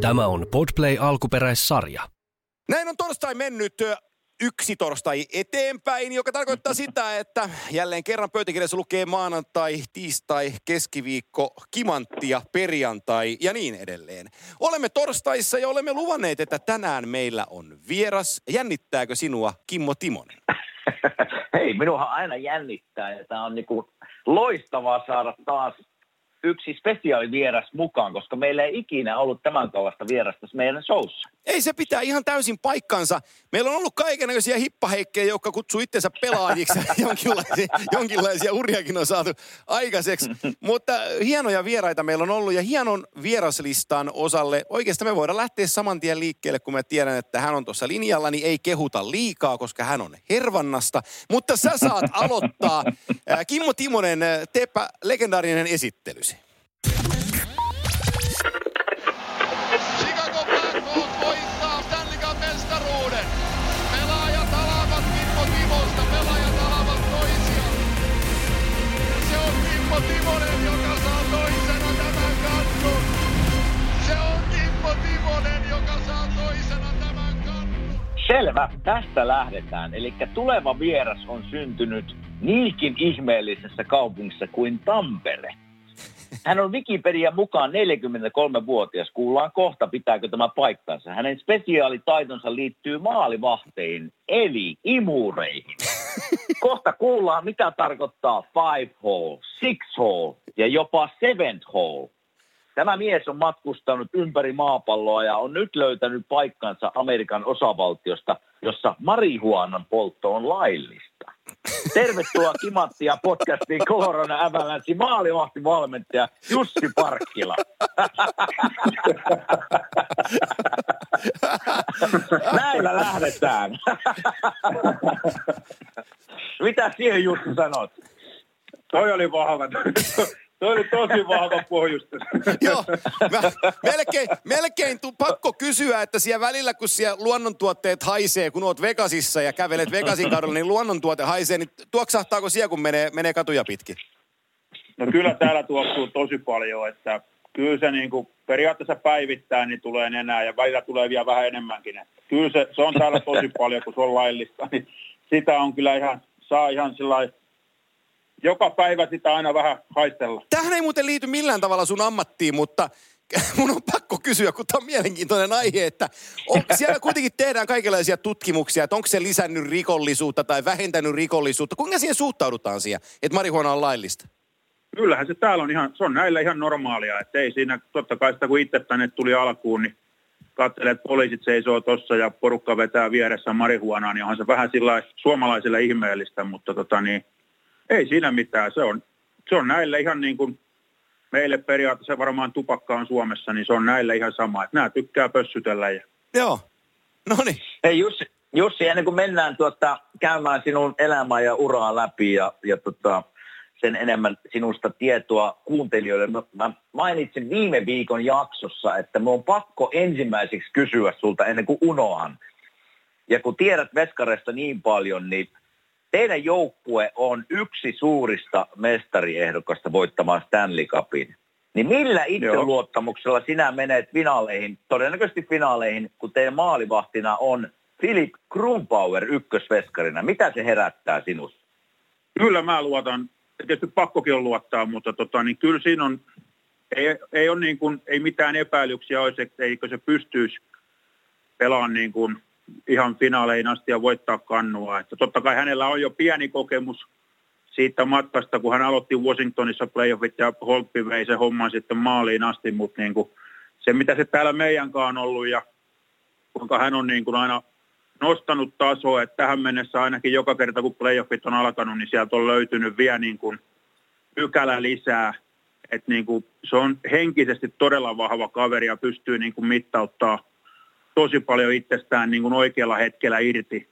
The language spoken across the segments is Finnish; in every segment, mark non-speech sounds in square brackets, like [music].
Tämä on Podplay alkuperäissarja. Näin on torstai mennyt yksi torstai eteenpäin, joka tarkoittaa sitä, että jälleen kerran pöytäkirjassa lukee maanantai, tiistai, keskiviikko, kimanttia, perjantai ja niin edelleen. Olemme torstaissa ja olemme luvanneet, että tänään meillä on vieras. Jännittääkö sinua Kimmo Timonen? [laughs] Hei, minuahan aina jännittää ja tämä on niinku loistavaa saada taas yksi spesiaalivieras mukaan, koska meillä ei ikinä ollut tämän kaltaista vierasta meidän showssa. Ei se pitää ihan täysin paikkansa. Meillä on ollut kaikenlaisia hippaheikkejä, jotka kutsuu itsensä pelaajiksi. [laughs] jonkinlaisia, jonkinlaisia uriakin on saatu aikaiseksi. Mutta hienoja vieraita meillä on ollut ja hienon vieraslistan osalle. Oikeastaan me voidaan lähteä saman tien liikkeelle, kun mä tiedän, että hän on tuossa linjalla, niin ei kehuta liikaa, koska hän on hervannasta. Mutta sä saat aloittaa. Kimmo Timonen, teepä legendaarinen esittelysi. Timonen, joka saa toisena tämän. Se on Kimmo Timonen, joka saa toisena tämän. Selvä, tästä lähdetään. Eli tuleva vieras on syntynyt niinkin ihmeellisessä kaupungissa kuin Tampere. Hän on Wikipedia mukaan 43-vuotias. Kuullaan kohta, pitääkö tämä paikkansa. Hänen spesiaalitaitonsa liittyy maalivahteihin, eli imureihin. Kohta kuullaan, mitä tarkoittaa five hole, six hole ja jopa seventh hole. Tämä mies on matkustanut ympäri maapalloa ja on nyt löytänyt paikkansa Amerikan osavaltiosta, jossa marihuanan poltto on laillista. Tervetuloa Kimattia podcastiin Colorado Avalanche maalivahtivalmentaja Jussi Parkkila. Näillä lähdetään. Mitä siihen Jussi sanot? Toi oli vahva. Toi oli tosi vahva pohjustus. [laughs] Joo, mä, melkein, melkein tu, pakko kysyä, että siellä välillä, kun siellä luonnontuotteet haisee, kun oot Vegasissa ja kävelet Vegasin kadulla, niin luonnontuote haisee, niin tuoksahtaako siellä, kun menee, menee katuja pitkin? No kyllä täällä tuoksuu tosi paljon, että kyllä se niin kuin periaatteessa päivittäin niin tulee enää ja välillä tulee vielä vähän enemmänkin. Että kyllä se, se on täällä tosi paljon, kun se on laillista, niin sitä on kyllä ihan, saa ihan sellainen joka päivä sitä aina vähän haistella. Tähän ei muuten liity millään tavalla sun ammattiin, mutta [laughs] mun on pakko kysyä, kun tämä on mielenkiintoinen aihe, että on, siellä kuitenkin tehdään kaikenlaisia tutkimuksia, että onko se lisännyt rikollisuutta tai vähentänyt rikollisuutta. Kuinka siihen suhtaudutaan siihen, että marihuona on laillista? Kyllähän se täällä on ihan, se on näillä ihan normaalia, että ei siinä, totta kai sitä kun itse tänne tuli alkuun, niin katselee, että poliisit seisoo tuossa ja porukka vetää vieressä marihuonaa, niin onhan se vähän sillä suomalaisille ihmeellistä, mutta tota niin, ei siinä mitään. Se on, se on näille ihan niin kuin meille periaatteessa varmaan tupakka on Suomessa, niin se on näille ihan sama. Että nämä tykkää pössytellä. Ja... Joo. No niin. Hei Jussi, Jussi, ennen kuin mennään tuota, käymään sinun elämää ja uraa läpi ja, ja tota, sen enemmän sinusta tietoa kuuntelijoille. Mä mainitsin viime viikon jaksossa, että mun on pakko ensimmäiseksi kysyä sulta ennen kuin unohan. Ja kun tiedät Veskaresta niin paljon, niin teidän joukkue on yksi suurista mestariehdokasta voittamaan Stanley Cupin. Niin millä itseluottamuksella sinä menet finaaleihin, todennäköisesti finaaleihin, kun teidän maalivahtina on Philip Krumpauer ykkösveskarina. Mitä se herättää sinussa? Kyllä mä luotan. Tietysti pakkokin on luottaa, mutta tota, niin kyllä siinä on, ei, ei, ole niin kuin, ei mitään epäilyksiä olisi, että eikö se pystyisi pelaamaan niin kuin ihan finaaleihin asti ja voittaa kannua. Että totta kai hänellä on jo pieni kokemus siitä matkasta, kun hän aloitti Washingtonissa playoffit ja Holppi vei se homman sitten maaliin asti, mutta niin kuin se mitä se täällä meidänkaan on ollut ja kuinka hän on niin kuin aina nostanut tasoa, että tähän mennessä ainakin joka kerta kun playoffit on alkanut, niin sieltä on löytynyt vielä niin kuin pykälä lisää. Että niin kuin se on henkisesti todella vahva kaveri ja pystyy niin kuin mittauttaa tosi paljon itsestään niin kuin oikealla hetkellä irti.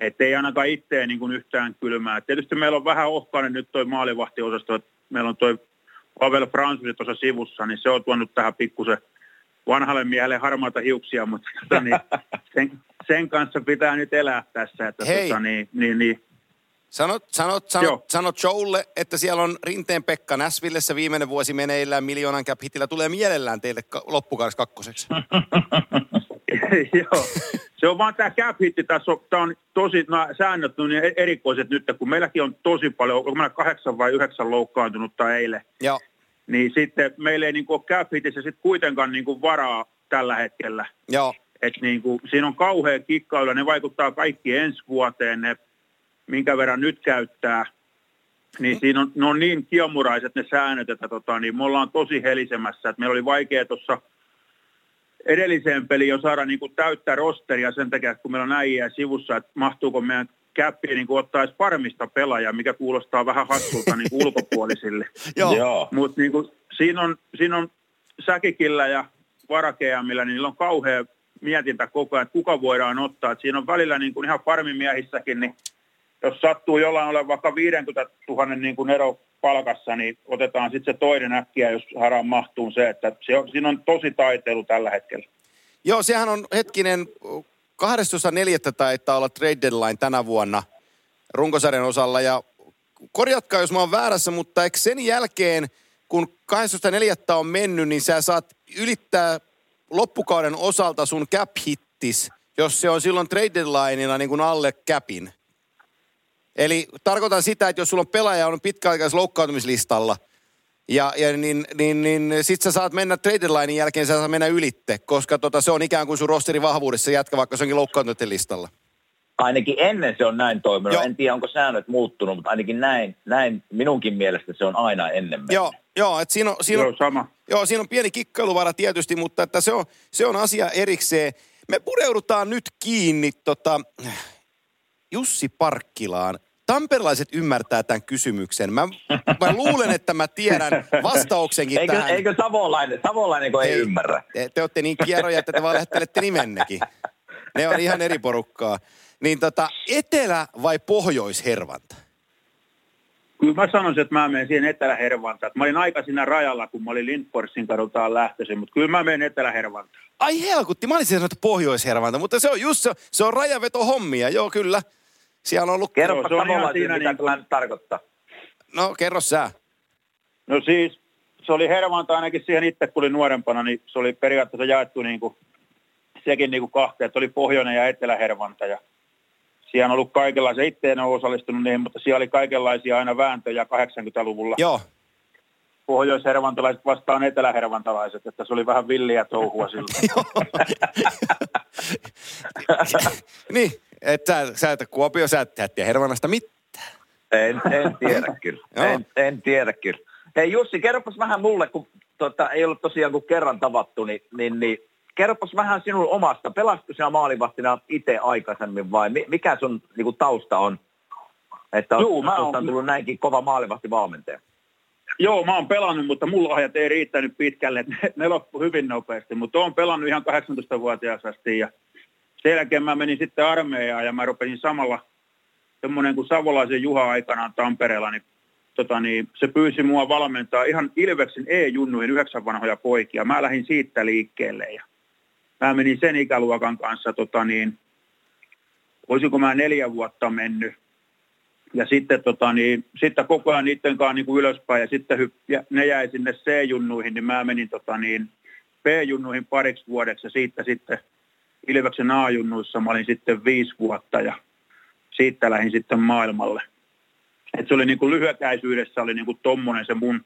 Että ei ainakaan itseä niin kuin yhtään kylmää. Tietysti meillä on vähän ohkainen nyt toi maalivahtiosasto, että meillä on toi Pavel Francis tuossa sivussa, niin se on tuonut tähän pikkusen vanhalle miehelle harmaata hiuksia, mutta [laughs] tota, niin, sen, sen, kanssa pitää nyt elää tässä. Että, Hei. tota, niin, niin, niin. Sanot, sanot, sanot, sanot Joelle, että siellä on Rinteen Pekka Näsvillessä viimeinen vuosi meneillään miljoonan cap hitillä. Tulee mielellään teille ka- loppukaudeksi kakkoseksi. [laughs] Joo. [laughs] Se on vaan tämä cap hitti tässä on, tää on tosi, nämä säännöt on niin erikoiset nyt, kun meilläkin on tosi paljon, onko meillä kahdeksan vai yhdeksän loukkaantunutta eilen. Joo. Niin sitten meillä ei niin kuin cap hitissä sit kuitenkaan niin kuin varaa tällä hetkellä. Joo. Et niin kuin, siinä on kauhea kikkailu, ne vaikuttaa kaikki ensi vuoteen, ne, minkä verran nyt käyttää. Niin siinä on, ne on niin kiomuraiset ne säännöt, että tota, niin me ollaan tosi helisemässä. Et meillä oli vaikea tuossa edelliseen peliin jo saada niin kuin täyttää rosteria sen takia, että kun meillä on äijää sivussa, että mahtuuko meidän käppi niin ottaa edes parmista pelaajaa, mikä kuulostaa vähän hassulta niin kuin [laughs] ulkopuolisille. Joo. Mutta niin kuin, siinä, on, siinä on säkikillä ja varakeamilla, niin niillä on kauhea mietintä koko ajan, että kuka voidaan ottaa. Et siinä on välillä niin kuin ihan farmimiehissäkin, niin jos sattuu jollain olevan vaikka 50 000 niin kuin ero palkassa, niin otetaan sitten se toinen äkkiä, jos haraan mahtuu se, että se on, siinä on tosi taiteilu tällä hetkellä. Joo, sehän on hetkinen, 12.4. taitaa olla trade deadline tänä vuonna runkosarjan osalla ja korjatkaa, jos mä oon väärässä, mutta eikö sen jälkeen, kun 12.4. on mennyt, niin sä saat ylittää loppukauden osalta sun cap hittis, jos se on silloin trade deadlineina niin kuin alle capin. Eli tarkoitan sitä, että jos sulla on pelaaja on pitkäaikaisessa loukkaantumislistalla, ja, ja niin, niin, niin sit sä saat mennä trade deadlinein jälkeen, sä saat mennä ylitte, koska tota, se on ikään kuin sun rosterin vahvuudessa jätkä, vaikka se onkin loukkaantuneiden listalla. Ainakin ennen se on näin toiminut. Joo. En tiedä, onko säännöt muuttunut, mutta ainakin näin, näin minunkin mielestä se on aina ennen mennyt. Joo, joo, että siinä on, siinä on, Joo, sama. Joo, siinä on pieni kikkailuvara tietysti, mutta että se, on, se on asia erikseen. Me pureudutaan nyt kiinni tota, Jussi Parkkilaan. Tamperelaiset ymmärtää tämän kysymyksen. Mä, mä luulen, että mä tiedän vastauksenkin Eikö, tähän. eikö savolainen, savolainen kun ei, Ei. ymmärrä? Te, te olette niin kierroja, että te vaan lähettelette nimennekin. Ne on ihan eri porukkaa. Niin tota, Etelä- vai Pohjois-Hervanta? Kyllä mä sanoisin, että mä menen siihen Etelä-Hervantaan. Mä olin aika siinä rajalla, kun mä olin Lindforsin kadultaan lähtöisin, mutta kyllä mä menen Etelä-Hervantaan. Ai helkutti, mä olisin sanonut Pohjois-Hervanta, mutta se on just se, se on rajaveto hommia, joo kyllä. Siellä on ollut, savolaisille, siinä mitä niin kuin- tämä nyt tarkoittaa. no kerro sä. No siis, se oli Hervanta ainakin siihen itse, kun olin nuorempana, niin se oli periaatteessa jaettu niin kuin, sekin niin kuin kahteen, että oli Pohjoinen ja Etelä-Hervanta. Ja siellä on ollut kaikenlaisia, itse en ole osallistunut niihin, mutta siellä oli kaikenlaisia aina vääntöjä 80-luvulla. Joo, Pohjois-hervantalaiset vastaan etelä-hervantalaiset, että se oli vähän villiä touhua silloin. [laughs] [laughs] niin, että sä, sä et Kuopio, sä et, tiedä Hervannasta mitään. En, en tiedä kyllä. [laughs] En, en tiedä kyllä. Hei Jussi, kerropas vähän mulle, kun tota, ei ollut tosiaan kuin kerran tavattu, niin, niin, niin kerropas vähän sinun omasta. Pelasko sinä maalivahtina itse aikaisemmin vai mi, mikä sun niin kuin, tausta on? Että on, Juu, mä oon- on tullut näinkin kova maalivahtivalmentaja. Joo, mä oon pelannut, mutta mulla ajat ei riittänyt pitkälle. [laughs] Ne, ne loppu hyvin nopeasti, mutta oon pelannut ihan 18-vuotiaasta asti. Ja sen jälkeen mä menin sitten armeijaan ja mä rupesin samalla semmoinen kuin Savolaisen Juha aikanaan Tampereella, niin, tota niin, se pyysi mua valmentaa ihan Ilveksen E-junnuihin yhdeksän vanhoja poikia. Mä lähdin siitä liikkeelle ja mä menin sen ikäluokan kanssa, tota niin, olisiko mä neljä vuotta mennyt. Ja sitten, tota, niin, sitten koko ajan niiden kanssa niin kuin ylöspäin ja sitten ja ne jäi sinne C-junnuihin, niin mä menin tota, niin, B-junnuihin pariksi vuodeksi ja siitä sitten Ilveksen A-junnuissa mä olin sitten viisi vuotta ja siitä lähdin sitten maailmalle. Et se oli niin kuin lyhykäisyydessä oli niin kuin tommonen se mun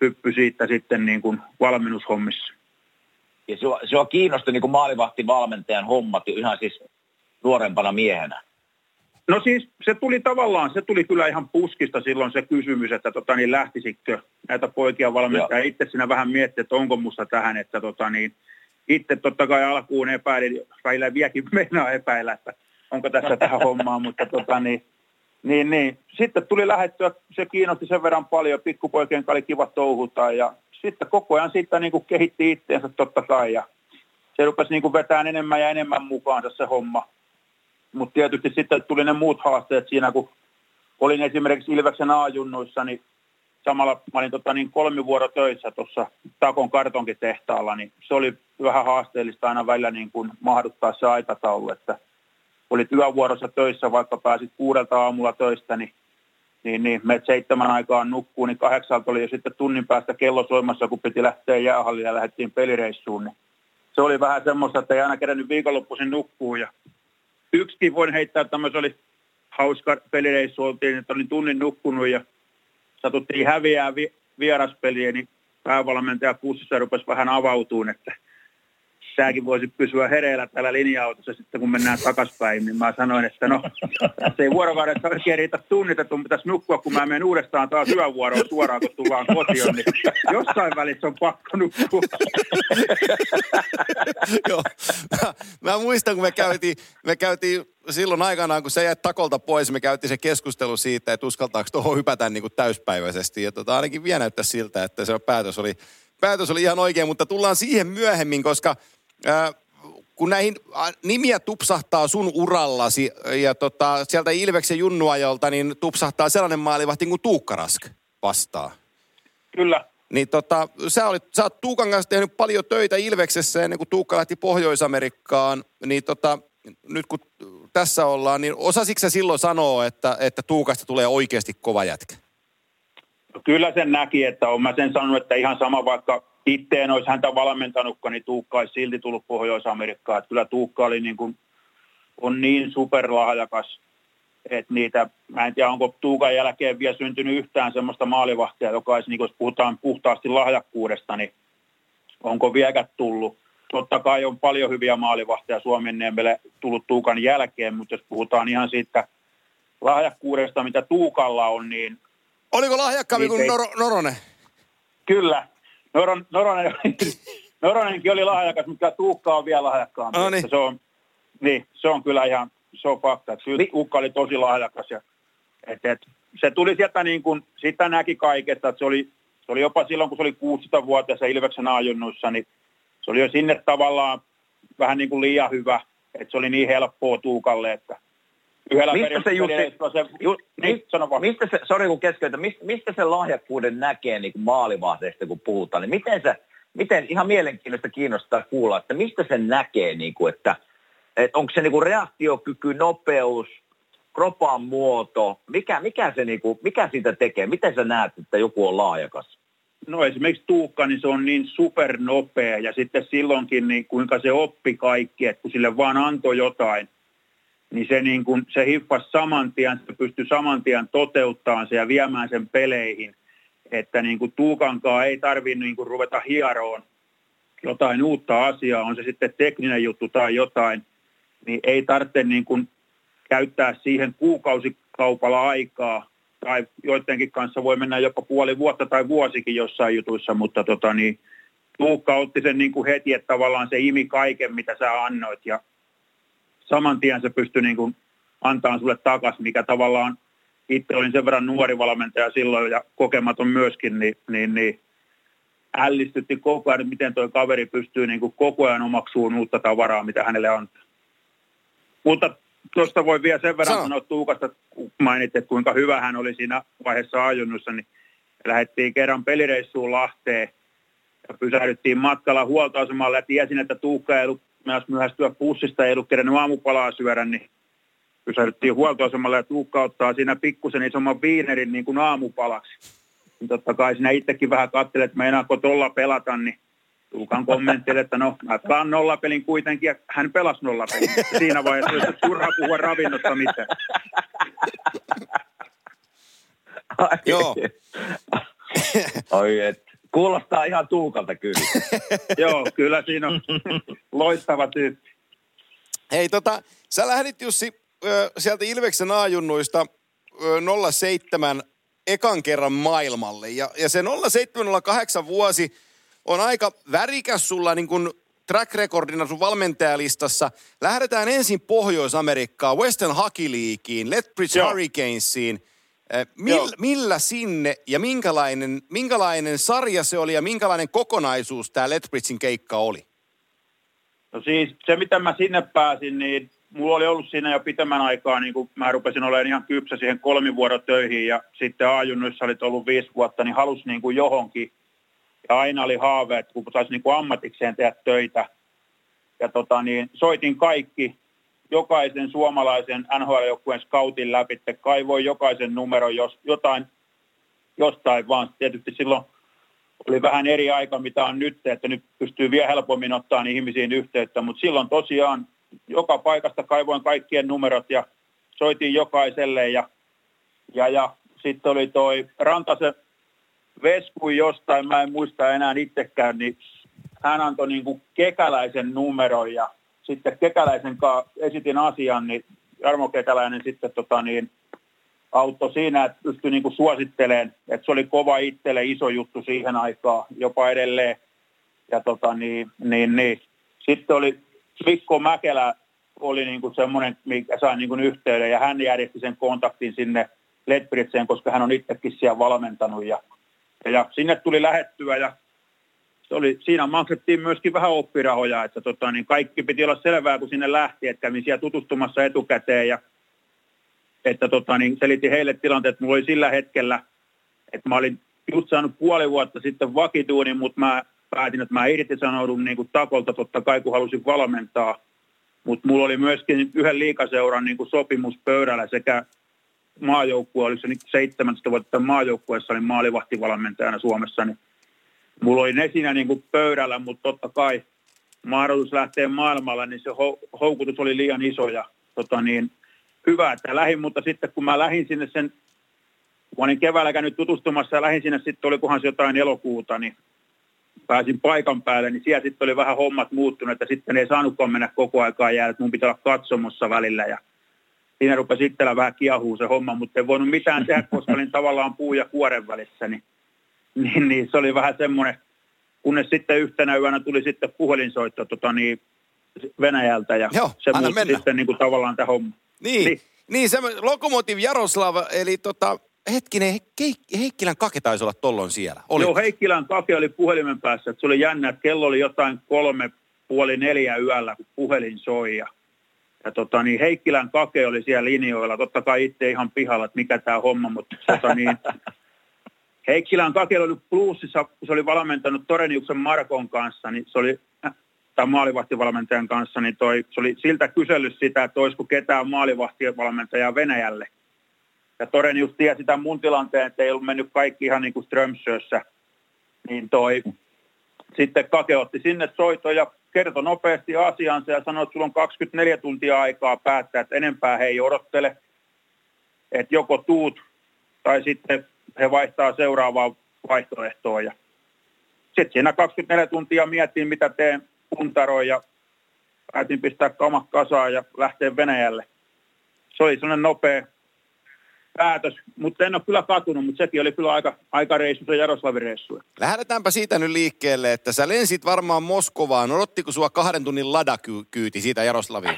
hyppy siitä sitten niin kuin valmennushommissa. Ja sua, sua kiinnosti niin kuin maalivahtivalmentajan hommat ihan siis nuorempana miehenä. No siis se tuli tavallaan, se tuli kyllä ihan puskista silloin se kysymys, että tota, niin lähtisikö näitä poikia valmentaa. Itse siinä vähän miettii, että onko musta tähän, että tota, niin, itse totta kai alkuun epäilin, välillä vieläkin [laughs] meinaa epäillä, että onko tässä tähän hommaan, mutta tota, niin, niin, niin. sitten tuli lähettyä, se kiinnosti sen verran paljon, pikkupoikien kanssa oli kiva touhuta ja sitten koko ajan siitä niin kuin kehitti itseensä totta kai ja se rupesi niin kuin vetämään enemmän ja enemmän mukaansa se homma. Mutta tietysti sitten tuli ne muut haasteet siinä, kun olin esimerkiksi Ilveksen A-junnuissa, niin samalla mä olin tota, niin kolmivuorotöissä tuossa Takon kartonkitehtaalla, niin se oli vähän haasteellista aina välillä niin kuin mahduttaa se aikataulu, että olit yövuorossa töissä, vaikka pääsit kuudelta aamulla töistä, niin niin, niin me seitsemän aikaan nukkuu, niin kahdeksalta oli jo sitten tunnin päästä kello soimassa, kun piti lähteä jäähallille ja lähdettiin pelireissuun. Niin se oli vähän semmoista, että ei aina kerännyt viikonloppuisin nukkuu. Ja yksikin voin heittää, että se oli hauska pelireissu, oltiin, että olin tunnin nukkunut ja satuttiin häviää vi- vieraspeliä, niin päävalmentaja kussissa rupesi vähän avautuun, että – säkin voisit pysyä hereillä tällä linja-autossa sitten, kun mennään takaspäin, niin mä sanoin, että no, se ei vuorokaudessa oikein riitä tunnit, että pitäisi nukkua, kun mä menen uudestaan taas yövuoroon suoraan, kun tullaan kotiin, niin jossain välissä on pakko nukkua. Joo. Mä, mä, muistan, kun me käytiin, me käytiin silloin aikanaan, kun se jäi takolta pois, me käytiin se keskustelu siitä, että uskaltaako tuohon hypätä niin kuin täyspäiväisesti. Ja tota, ainakin vielä näyttää siltä, että se päätös oli, päätös oli ihan oikein, mutta tullaan siihen myöhemmin, koska – kun näihin nimiä tupsahtaa sun urallasi ja tota, sieltä Ilveksen junnuajolta, niin tupsahtaa sellainen maalivahti kuin Tuukka Rask vastaa. Kyllä. Niin tota, sä, olit, sä oot Tuukan kanssa tehnyt paljon töitä Ilveksessä ennen kuin Tuukka lähti Pohjois-Amerikkaan. Niin tota, nyt kun tässä ollaan, niin osasitko sä silloin sanoa, että, että Tuukasta tulee oikeasti kova jätkä? No kyllä sen näki, että on mä sen sanonut, että ihan sama vaikka itse en olisi häntä valmentanutkaan, niin Tuukka olisi silti tullut Pohjois-Amerikkaan. Että kyllä Tuukka oli niin kuin, on niin superlahjakas, että niitä, mä en tiedä onko Tuukan jälkeen vielä syntynyt yhtään semmoista maalivahtia, joka olisi, niin kuin, jos puhutaan puhtaasti lahjakkuudesta, niin onko vieläkään tullut. Totta kai on paljon hyviä maalivahtia Suomenniemelle tullut Tuukan jälkeen, mutta jos puhutaan ihan siitä lahjakkuudesta, mitä Tuukalla on, niin... Oliko lahjakkaampi niin kuin ei... Nor- Noronen? Kyllä, Noron, Noronen, [laughs] Noronenkin oli lahjakas, mutta Tuukka on vielä lahjakkaampi. No niin. Se on, niin, se on kyllä ihan, se on fakta. Tuukka oli tosi lahjakas. Ja, et, et, se tuli sieltä niin kuin, sitä näki kaikesta, että se oli, se oli jopa silloin, kun se oli 16-vuotias Ilveksen ajunnuissa, niin se oli jo sinne tavallaan vähän niin kuin liian hyvä, että se oli niin helppoa Tuukalle, että yhdellä mistä se, Jussi, se, ju, niin, sano mistä se, sorry kun keskeytä, mistä, mistä se lahjakkuuden näkee niin kuin maalivahdeista, kun puhutaan, niin miten se, miten, ihan mielenkiintoista kiinnostaa kuulla, että mistä se näkee, niin kuin, että, että onko se niin kuin reaktiokyky, nopeus, kropan muoto, mikä, mikä, se niin kuin, mikä siitä tekee, miten sä näet, että joku on lahjakas? No esimerkiksi Tuukka, niin se on niin supernopea ja sitten silloinkin niin kuinka se oppi kaikki, että kun sille vaan antoi jotain, niin se, niin kuin, se hiffasi saman tien, se pystyi saman tien toteuttamaan se ja viemään sen peleihin, että niin kuin Tuukankaan ei tarvitse niin kuin ruveta hieroon jotain uutta asiaa, on se sitten tekninen juttu tai jotain, niin ei tarvitse niin kuin käyttää siihen kuukausikaupalla aikaa, tai joidenkin kanssa voi mennä jopa puoli vuotta tai vuosikin jossain jutuissa, mutta tota niin, Tuukka otti sen niin kuin heti, että tavallaan se imi kaiken, mitä sä annoit, ja saman tien se pystyi niin kuin antaa sulle takaisin, mikä tavallaan itse olin sen verran nuori valmentaja silloin ja kokematon myöskin, niin, niin, niin ällistytti koko ajan, miten tuo kaveri pystyy niin kuin koko ajan omaksuun uutta tavaraa, mitä hänelle on. Mutta tuosta voi vielä sen verran sanoa Tuukasta, kun mainit, että kuinka hyvä hän oli siinä vaiheessa ajunnussa, niin lähdettiin kerran pelireissuun Lahteen ja pysähdyttiin matkalla huoltoasemalle ja tiesin, että Tuukka ei ollut myös myöhästyä pussista ei ollut kerennyt aamupalaa syödä, niin pysähdyttiin huoltoasemalle ja Tuukka ottaa siinä pikkusen isomman viinerin niin kuin aamupalaksi. Niin totta kai sinä itsekin vähän katselet, että meinaako tuolla pelata, niin Tuukan kommentti, että no, mä pelaan nollapelin kuitenkin, ja hän pelasi nollapelin. Siinä vaiheessa olisi turha puhua ravinnosta mitään. Joo. Oi, et. Kuulostaa ihan tuukalta kyllä. [laughs] Joo, kyllä siinä on [laughs] loistava tyyppi. Hei tota, sä lähdit Jussi sieltä Ilveksen aajunnuista 07 ekan kerran maailmalle. Ja, ja se 0708 vuosi on aika värikäs sulla niin kuin track recordina sun valmentajalistassa. Lähdetään ensin Pohjois-Amerikkaan, Western Hockey Leagueen, Lethbridge Joo. Hurricanesiin – Millä, millä sinne ja minkälainen, minkälainen sarja se oli ja minkälainen kokonaisuus tämä Lethbridgein keikka oli? No siis se, mitä mä sinne pääsin, niin mulla oli ollut siinä jo pitemmän aikaa, niin kun mä rupesin olemaan ihan kypsä siihen kolmivuorotöihin ja sitten ajunnoissa oli ollut viisi vuotta, niin halusi niin kuin johonkin. Ja aina oli haave, että kun saisi niin kuin ammatikseen tehdä töitä. Ja tota, niin soitin kaikki jokaisen suomalaisen NHL-joukkueen scoutin läpi, kaivoi jokaisen numeron, jos jotain, jostain vaan. Tietysti silloin oli vähän eri aika, mitä on nyt, että nyt pystyy vielä helpommin ottaa ihmisiin yhteyttä, mutta silloin tosiaan joka paikasta kaivoin kaikkien numerot ja soitiin jokaiselle ja, ja, ja sitten oli toi Rantasen Vesku jostain, mä en muista enää itsekään, niin hän antoi niin kuin kekäläisen numeron ja sitten kekäläisen kanssa esitin asian, niin Jarmo Kekäläinen sitten tota niin, auttoi siinä, että pystyi niin suosittelemaan, että se oli kova itselle iso juttu siihen aikaan, jopa edelleen. Ja tota niin, niin, niin. Sitten oli Mikko Mäkelä oli niin kuin semmoinen, mikä sai niin kuin yhteyden ja hän järjesti sen kontaktin sinne Ledbritseen, koska hän on itsekin siellä valmentanut ja, ja sinne tuli lähettyä ja se oli, siinä maksettiin myöskin vähän oppirahoja, että tota, niin kaikki piti olla selvää, kun sinne lähti, että kävin siellä tutustumassa etukäteen ja että tota, niin selitin heille tilanteet, että mulla oli sillä hetkellä, että mä olin just saanut puoli vuotta sitten vakituuni, mutta mä päätin, että mä irtisanoudun niin kuin takolta totta kai, kun halusin valmentaa. Mutta mulla oli myöskin yhden liikaseuran niin kuin sopimus pöydällä sekä maajoukkue, oli se niin 17 vuotta maajoukkueessa, niin maalivahtivalmentajana Suomessa, niin mulla oli ne siinä niin kuin pöydällä, mutta totta kai mahdollisuus lähteä maailmalle, niin se houkutus oli liian iso ja tota niin, hyvä, että lähin, mutta sitten kun mä lähdin sinne sen, kun olin keväällä käynyt tutustumassa ja lähdin sinne sitten, olikohan se jotain elokuuta, niin pääsin paikan päälle, niin siellä sitten oli vähän hommat muuttunut, että sitten ei saanutkaan mennä koko aikaa jäädä, että mun pitää olla katsomossa välillä ja siinä rupesi itsellä vähän kiahuu se homma, mutta en voinut mitään tehdä, koska olin tavallaan puu ja kuoren välissä, niin, [laughs] niin, niin se oli vähän semmoinen, kunnes sitten yhtenä yönä tuli sitten puhelinsoitto tota niin, Venäjältä ja Joo, se muutti sitten niin kuin tavallaan tämä homma. Niin, niin. niin se Lokomotiv Jaroslav, eli tota, hetkinen, Heikkilän kake taisi olla tollon siellä. Oli. Joo, Heikkilän kake oli puhelimen päässä. Että se oli jännä, että kello oli jotain kolme, puoli neljä yöllä, kun puhelin soi. Ja, ja tota, niin Heikkilän kake oli siellä linjoilla. Totta kai itse ihan pihalla, että mikä tämä homma, mutta tota, niin, [laughs] Heikkilän kake oli plussissa, kun se oli valmentanut Toreniuksen Markon kanssa, niin se oli tai maalivahtivalmentajan kanssa, niin toi, se oli siltä kysellyt sitä, että olisiko ketään maalivahtivalmentajaa Venäjälle. Ja Toren just tiesi tämän mun tilanteen, että ei ollut mennyt kaikki ihan niin kuin Strömsössä. Niin toi, sitten Kake otti sinne soito ja kertoi nopeasti asiansa ja sanoi, että sulla on 24 tuntia aikaa päättää, että enempää he ei odottele. Että joko tuut tai sitten he vaihtaa seuraavaa vaihtoehtoa. Ja sitten siinä 24 tuntia mietin, mitä teen puntaroin ja päätin pistää kamat kasaan ja lähteä Venäjälle. Se oli sellainen nopea päätös, mutta en ole kyllä katunut, mutta sekin oli kyllä aika, aika reissu se Jaroslavin reissu. Lähdetäänpä siitä nyt liikkeelle, että sä lensit varmaan Moskovaan. Odottiko sua kahden tunnin ladakyyti siitä Jaroslaviin?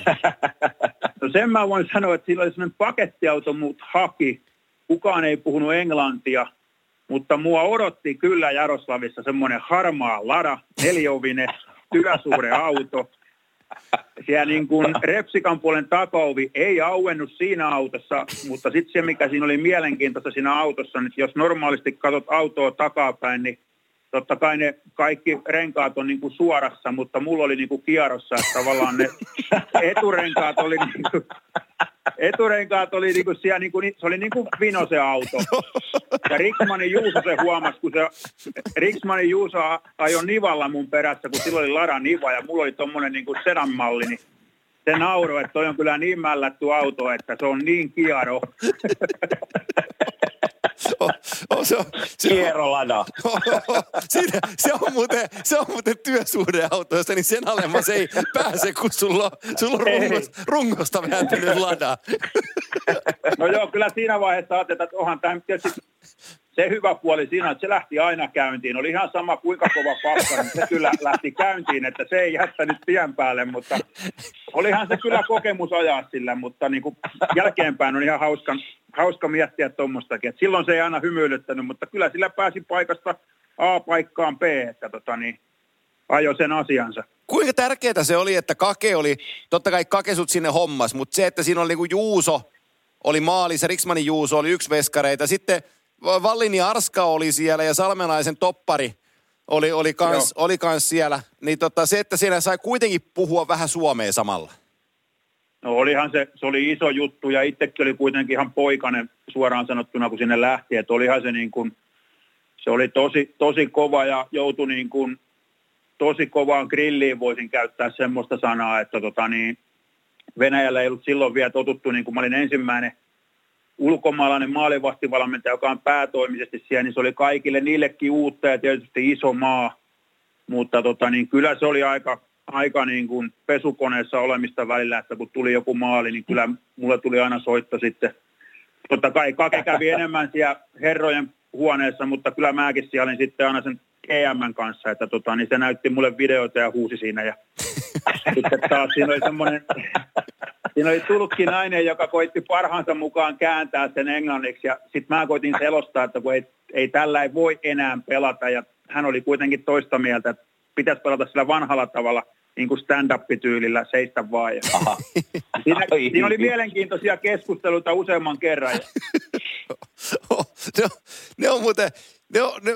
[laughs] no sen mä voin sanoa, että sillä oli sellainen pakettiauto mut haki. Kukaan ei puhunut englantia, mutta mua odotti kyllä Jaroslavissa semmoinen harmaa lada, neliovinen, työsuhde auto. Siellä niin kuin Repsikan puolen takauvi ei auennut siinä autossa, mutta sitten se, mikä siinä oli mielenkiintoista siinä autossa, niin jos normaalisti katsot autoa takapäin, niin totta kai ne kaikki renkaat on niin kuin suorassa, mutta mulla oli niin kuin kierrossa, että tavallaan ne [laughs] eturenkaat oli niin kuin, eturenkaat oli niinku siellä, niinku, se oli niinku Vino se auto. Ja Riksmanin Juuso se huomasi, kun se Riksmanin Juuso ajoi Nivalla mun perässä, kun silloin oli Lara Niva ja mulla oli tommonen niinku sedan malli, niin se nauroi, että toi on kyllä niin mällätty auto, että se on niin kiaro. [laughs] Oh, oh, se on, se Kierolada. On, se, se, on muuten, se on muuten työsuhdeauto, josta niin sen alemmas ei pääse, kun sulla, on, sulla on rungos, rungosta vääntynyt lada. No joo, kyllä siinä vaiheessa ajattelin, että onhan tämä tietysti se hyvä puoli siinä, että se lähti aina käyntiin. Oli ihan sama kuinka kova pakka, niin se kyllä lähti käyntiin, että se ei jättänyt tien päälle, mutta olihan se kyllä kokemus ajaa sillä, mutta niin kuin jälkeenpäin on ihan hauska, hauska miettiä tuommoistakin. Silloin se ei aina hymyilyttänyt, mutta kyllä sillä pääsi paikasta A paikkaan B, että tota niin, ajoi sen asiansa. Kuinka tärkeää se oli, että Kake oli, totta kai Kake sut sinne hommas, mutta se, että siinä oli niinku Juuso, oli maalissa, Riksmanin Juuso oli yksi veskareita, sitten Vallini Arska oli siellä ja Salmenaisen toppari oli, oli, kans, oli kans siellä. Niin tota, se, että siellä sai kuitenkin puhua vähän suomea samalla. No olihan se, se oli iso juttu ja itsekin oli kuitenkin ihan poikainen suoraan sanottuna, kun sinne lähti. Että olihan se niin kuin, se oli tosi, tosi kova ja joutui niin kuin, tosi kovaan grilliin voisin käyttää semmoista sanaa, että tota niin, Venäjällä ei ollut silloin vielä totuttu, niin kuin mä olin ensimmäinen ulkomaalainen maalivahtivalmentaja, joka on päätoimisesti siellä, niin se oli kaikille niillekin uutta ja tietysti iso maa. Mutta tota, niin kyllä se oli aika, aika niin kuin pesukoneessa olemista välillä, että kun tuli joku maali, niin kyllä mulle tuli aina soitto sitten. Totta kai Kake kävi enemmän siellä herrojen huoneessa, mutta kyllä mäkin siellä olin sitten aina sen GM kanssa, että tota, niin se näytti mulle videoita ja huusi siinä. Ja [laughs] sitten taas siinä oli semmoinen, [laughs] siinä oli tullutkin nainen, joka koitti parhaansa mukaan kääntää sen englanniksi ja sitten mä koitin selostaa, että kun ei, ei tällä ei voi enää pelata ja hän oli kuitenkin toista mieltä, että pitäisi pelata sillä vanhalla tavalla niin kuin stand-up-tyylillä seistä vaan. Ja [laughs] siinä, siinä, oli mielenkiintoisia keskusteluita useamman kerran. ne, on, ne on muuten, ne on, ne,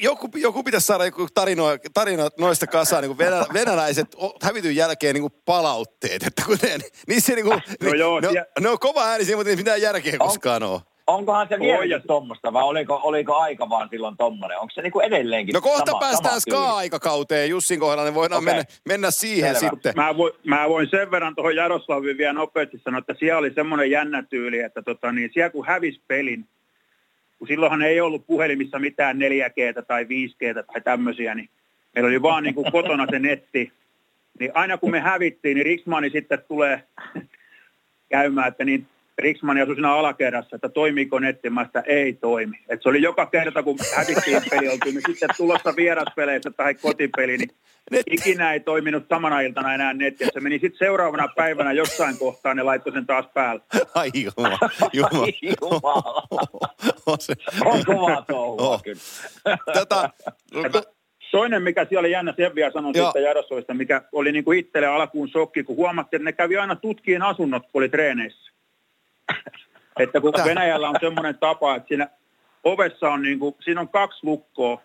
joku, joku pitäisi saada joku tarino, tarino noista kasaan, niin kuin venä, venäläiset hävityn jälkeen niin kuin palautteet, että kun ne, niissä niin kuin, no joo, ne, on, ne on kova äänisiä, mutta ei mitään järkeä koskaan ole. Onkohan se vielä tuommoista vai oliko, oliko aika vaan silloin tommonen? Onko se niinku edelleenkin No kohta sama, päästään sama ska-aikakauteen Jussin kohdalla, niin voidaan okay. mennä, mennä siihen Selvä. sitten. Mä voin, mä voin sen verran tuohon Jaroslavin vielä nopeasti sanoa, että siellä oli semmoinen jännä tyyli, että tota, niin siellä kun hävisi pelin, kun silloinhan ei ollut puhelimissa mitään 4G tai 5G tai tämmöisiä, niin meillä oli vaan niin kuin kotona se netti. Niin aina kun me hävittiin, niin Riksmani sitten tulee käymään, että niin Riksman asui siinä alakerrassa, että toimiiko netti, mä sitä ei toimi. Et se oli joka kerta, kun hävittiin peli oltiin, niin sitten tulossa vieraspeleissä tai kotipeli, niin netti. ikinä ei toiminut samana iltana enää netti. Se meni sitten seuraavana päivänä jossain kohtaan ja laittoi sen taas päälle. Ai jumala, jumala. Ai jumala. [laughs] on, se... on kova touhua oh. kyllä. [laughs] Tätä, Toinen, mikä siellä oli jännä, sen vielä sanon siitä Jarosovista, mikä oli niin kuin itselle alkuun shokki, kun huomattiin, että ne kävi aina tutkiin asunnot, kun oli treeneissä. [laughs] Että kun Venäjällä on semmoinen tapa, että siinä ovessa on, niin kuin, siinä on kaksi lukkoa.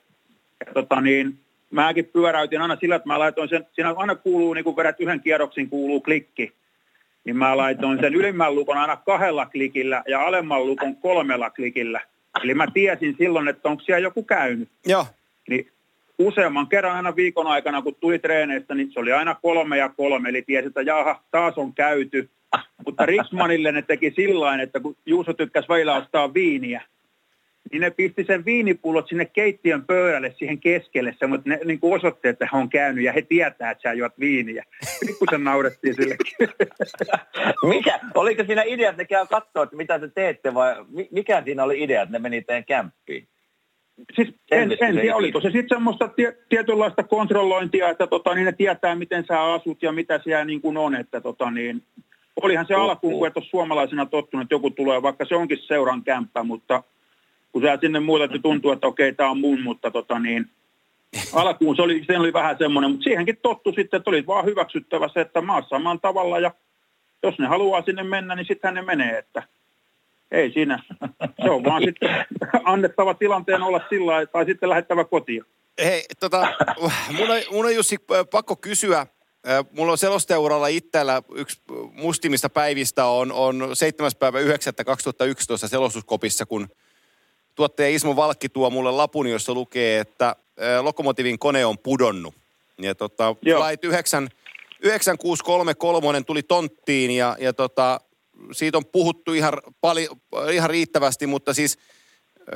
Ja tota niin, mäkin pyöräytin aina sillä, että mä laitoin sen, siinä aina kuuluu, niin kuin vedät yhden kierroksin, kuuluu klikki. Niin mä laitoin sen ylimmän lukon aina kahdella klikillä ja alemman lukon kolmella klikillä. Eli mä tiesin silloin, että onko siellä joku käynyt. Joo. Niin useamman kerran aina viikon aikana, kun tuli treeneistä, niin se oli aina kolme ja kolme. Eli tiesi, että jaha, taas on käyty. Mutta Riksmanille ne teki sillä että kun Juuso tykkäsi välillä ostaa viiniä, niin ne pisti sen viinipullot sinne keittiön pöydälle siihen keskelle, mutta ne niin kuin osoitti, että he on käynyt ja he tietää, että sä juot viiniä. Pikkusen naurettiin sille. [laughs] mikä, oliko siinä idea, että ne käy katsoa, että mitä te teette vai mikä siinä oli idea, että ne meni teidän kämppiin? Siis en, en tiedä, oliko se sitten semmoista tie, tietynlaista kontrollointia, että tota, niin ne tietää, miten sä asut ja mitä siellä niin kuin on, että tota, niin, olihan se alkuun, kun et ole suomalaisena tottunut, että joku tulee, vaikka se onkin seuran kämppä, mutta kun sä sinne muutat, että tuntuu, että okei, tämä on mun, mutta tota niin, alkuun se oli, se oli vähän semmoinen, mutta siihenkin tottu sitten, että oli vaan hyväksyttävä se, että maassa samaan tavalla ja jos ne haluaa sinne mennä, niin sittenhän ne menee, että ei siinä. Se on vaan sitten annettava tilanteen olla sillä tai sitten lähettävä kotiin. Hei, tota, mun on, mun on Jussi pakko kysyä, Mulla on selosteuralla itsellä yksi mustimista päivistä on, on 7. päivä 9. 2011 selostuskopissa, kun tuottaja Ismo Valkki tuo mulle lapun, jossa lukee, että Lokomotivin kone on pudonnut. Ja tota, flight 9, 9633 tuli tonttiin ja, ja tota, siitä on puhuttu ihan, pali, ihan riittävästi, mutta siis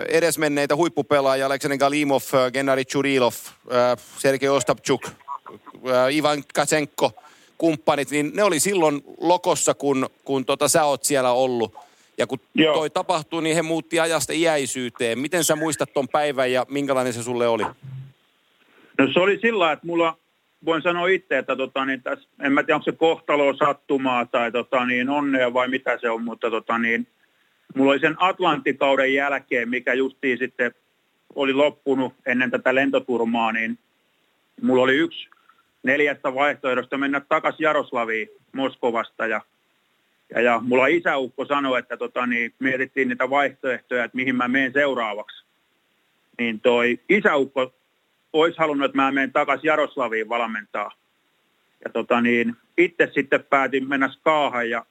edesmenneitä huippupelaajia, Aleksander Galimov, Gennady Churilov, Sergei Ostapchuk, Ivan Katsenko, kumppanit, niin ne oli silloin lokossa, kun, kun tota, sä oot siellä ollut. Ja kun Joo. toi tapahtui, niin he muutti ajasta iäisyyteen. Miten sä muistat ton päivän ja minkälainen se sulle oli? No se oli sillä että mulla, voin sanoa itse, että tota, niin täs, en mä tiedä, onko se kohtalo sattumaa tai tota, niin onnea vai mitä se on, mutta tota, niin, mulla oli sen Atlantikauden jälkeen, mikä justiin sitten oli loppunut ennen tätä lentoturmaa, niin mulla oli yksi neljästä vaihtoehdosta mennä takaisin Jaroslaviin Moskovasta ja, ja, ja mulla isäukko sanoi, että tota, niin, mietittiin niitä vaihtoehtoja, että mihin mä menen seuraavaksi. Niin toi isäukko olisi halunnut, että mä menen takaisin Jaroslaviin valmentaa. ja tota niin, itse sitten päätin mennä skaahan ja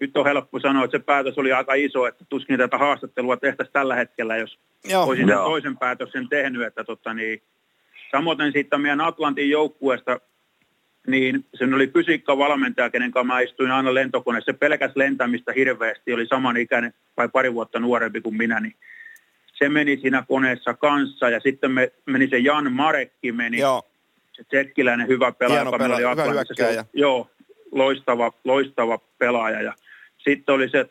nyt on helppo sanoa, että se päätös oli aika iso, että tuskin tätä haastattelua tehtäisiin tällä hetkellä, jos Joo. olisin Joo. toisen päätöksen tehnyt. Että tota niin, samoin sitten meidän Atlantin joukkueesta, niin sen oli pysikka valmentaja, kenen kanssa mä istuin aina lentokoneessa. Se pelkäs lentämistä hirveästi, oli samanikäinen vai pari vuotta nuorempi kuin minä, niin se meni siinä koneessa kanssa ja sitten me, meni se Jan Marekki meni, Joo, se tsekkiläinen hyvä pelaaja, Hieno joka meillä pelaaja, oli hyvä. Se- Joo, loistava, loistava pelaaja. Ja sitten oli se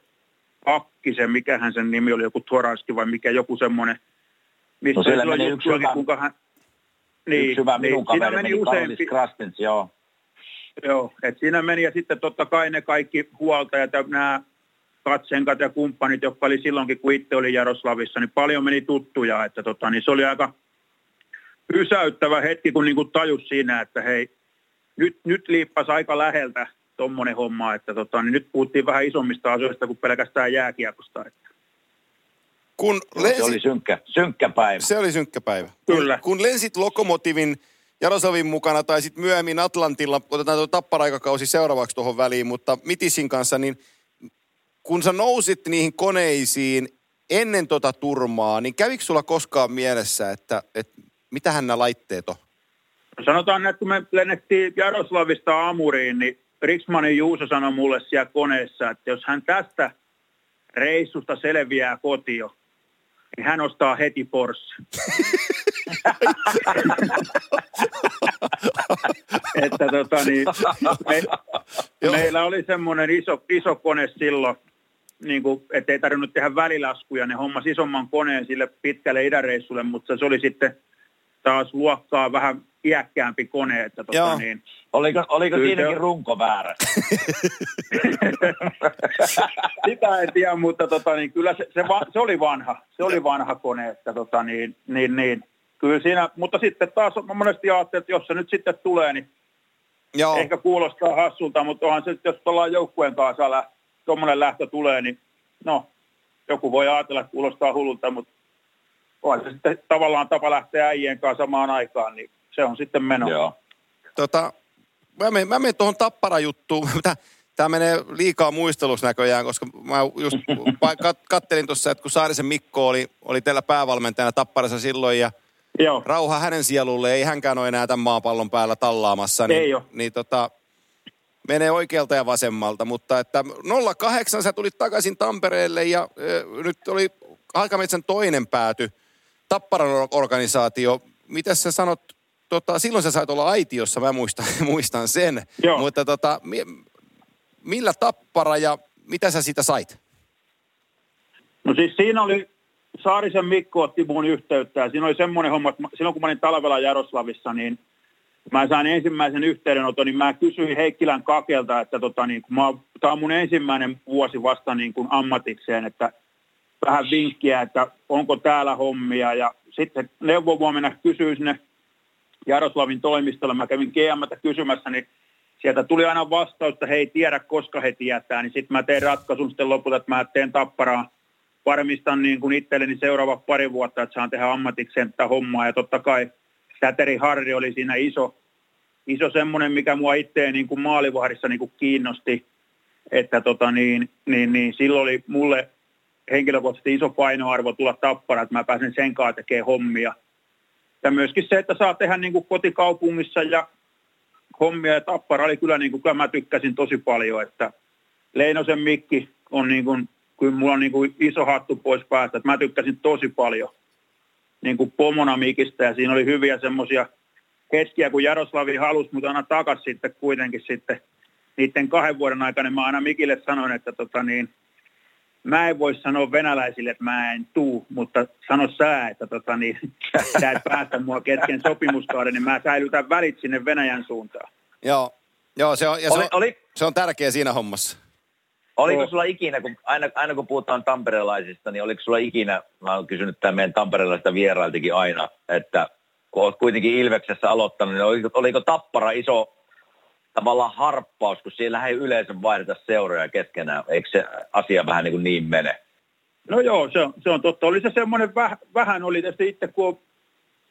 pakki, se mikähän sen nimi oli, joku Toranski vai mikä, joku semmoinen. Mistä No siellä silloin meni yksi hyvä- kuinka hän... Niin, Yksi hyvä minun siinä kaveri meni meni useampi, Krastens, joo. Joo, et siinä meni ja sitten totta kai ne kaikki huoltajat ja nämä katsenkat ja kumppanit, jotka oli silloinkin, kun itse oli Jaroslavissa, niin paljon meni tuttuja, että tota, niin se oli aika pysäyttävä hetki, kun niinku tajus siinä, että hei, nyt, nyt liippasi aika läheltä tuommoinen homma, että tota, niin nyt puhuttiin vähän isommista asioista kuin pelkästään jääkiekosta. Että. kun Joo, Se oli lensit, synkkä, synkkä päivä. se oli synkkä päivä. Kyllä. Kun, kun lensit Lokomotivin Jaroslavin mukana tai sitten myöhemmin Atlantilla, otetaan tuo tapparaikakausi seuraavaksi tuohon väliin, mutta Mitisin kanssa, niin kun sä nousit niihin koneisiin ennen tota turmaa, niin kävikö sulla koskaan mielessä, että, että mitähän nämä laitteet on? Sanotaan, että kun me lennettiin Jaroslavista Amuriin, niin Riksmanin Juuso sanoi mulle siellä koneessa, että jos hän tästä reissusta selviää kotio, niin hän ostaa heti Porsche. [laughs] että tota niin, me, meillä oli semmoinen iso, iso kone silloin, niin kuin, että ei tarvinnut tehdä välilaskuja. Ne hommas isomman koneen sille pitkälle idäreissulle, mutta se oli sitten taas luokkaa vähän iäkkäämpi kone. Että tota Joo. niin, Oliko, oliko siinäkin on- runko väärä? [laughs] Sitä en tiedä, mutta tota, niin kyllä se, se, va, se, oli vanha. Se oli vanha kone, että tota, niin, niin, niin. Kyllä siinä, mutta sitten taas mä monesti ajattelin, että jos se nyt sitten tulee, niin Joo, ehkä kuulostaa hassulta, mutta onhan se, jos ollaan joukkueen kanssa lä, tuommoinen lähtö tulee, niin no, joku voi ajatella, että kuulostaa hullulta, mutta on se sitten tavallaan tapa lähteä äijien kanssa samaan aikaan, niin se on sitten meno. Joo. tota, mä menen, mä menen tuohon tapparajuttuun. [laughs] Tämä menee liikaa muisteluksi näköjään, koska mä just [laughs] kattelin tuossa, että kun Saarisen Mikko oli, oli teillä päävalmentajana tapparassa silloin ja Joo. rauha hänen sielulle, ei hänkään ole enää tämän maapallon päällä tallaamassa. Niin, Ei. Niin tota, menee oikealta ja vasemmalta, mutta että 08 sä tulit takaisin Tampereelle ja ö, nyt oli Halkametsän toinen pääty, Tapparan or- organisaatio. Mitä sä sanot, tota, silloin sä sait olla aitiossa, mä muistan, [laughs] muistan sen, Joo. mutta tota, mi, millä Tappara ja mitä sä siitä sait? No siis siinä oli, Saarisen Mikko otti muun yhteyttä ja siinä oli semmoinen homma, että silloin kun mä olin talvella Jaroslavissa, niin mä sain ensimmäisen yhteydenoton, niin mä kysyin Heikkilän kakelta, että tota, niin, kun mä, tämä on mun ensimmäinen vuosi vasta niin kuin ammatikseen, että vähän vinkkiä, että onko täällä hommia ja sitten neuvon mennä kysyä sinne Jaroslavin toimistolle. Mä kävin GMtä kysymässä, niin sieltä tuli aina vastaus, että he ei tiedä, koska he tietää. Niin sitten mä tein ratkaisun sitten lopulta, että mä teen tapparaa. Varmistan niin kuin itselleni seuraava pari vuotta, että saan tehdä ammatikseen tätä hommaa. Ja totta kai Säteri Harri oli siinä iso, iso semmoinen, mikä mua itseä niin kuin maalivahdissa niin kuin kiinnosti. Että tota niin, niin, niin silloin oli mulle henkilökohtaisesti iso painoarvo tulla tappara, että mä pääsen sen kanssa tekemään hommia. Ja myöskin se, että saa tehdä niin kuin kotikaupungissa ja hommia ja tappara oli kyllä, niin kuin, kyllä mä tykkäsin tosi paljon, että Leinosen Mikki on niin kuin, kyllä mulla on niin kuin iso hattu pois päästä, että mä tykkäsin tosi paljon niin kuin pomona Mikistä ja siinä oli hyviä semmoisia hetkiä, kun Jaroslavi halusi mut aina takas sitten kuitenkin sitten niiden kahden vuoden aikana, mä aina Mikille sanoin, että tota niin, mä en voi sanoa venäläisille, että mä en tuu, mutta sano sä, että tota niin, [laughs] sä et päästä mua kesken sopimuskauden, niin mä säilytän välit sinne Venäjän suuntaan. Joo, joo se, on, ja se, Oli, on, oli, se on tärkeä siinä hommassa. oliko sulla ikinä, kun aina, aina kun puhutaan tamperelaisista, niin oliko sulla ikinä, mä oon kysynyt tämän meidän tamperelaisista vierailtakin aina, että kun olet kuitenkin Ilveksessä aloittanut, niin oliko, oliko Tappara iso tavallaan harppaus, kun siellä ei yleensä vaihdeta seuroja keskenään, eikö se asia vähän niin, kuin niin mene? No joo, se on, se on totta. Oli se semmoinen väh, vähän, oli tietysti itse kun on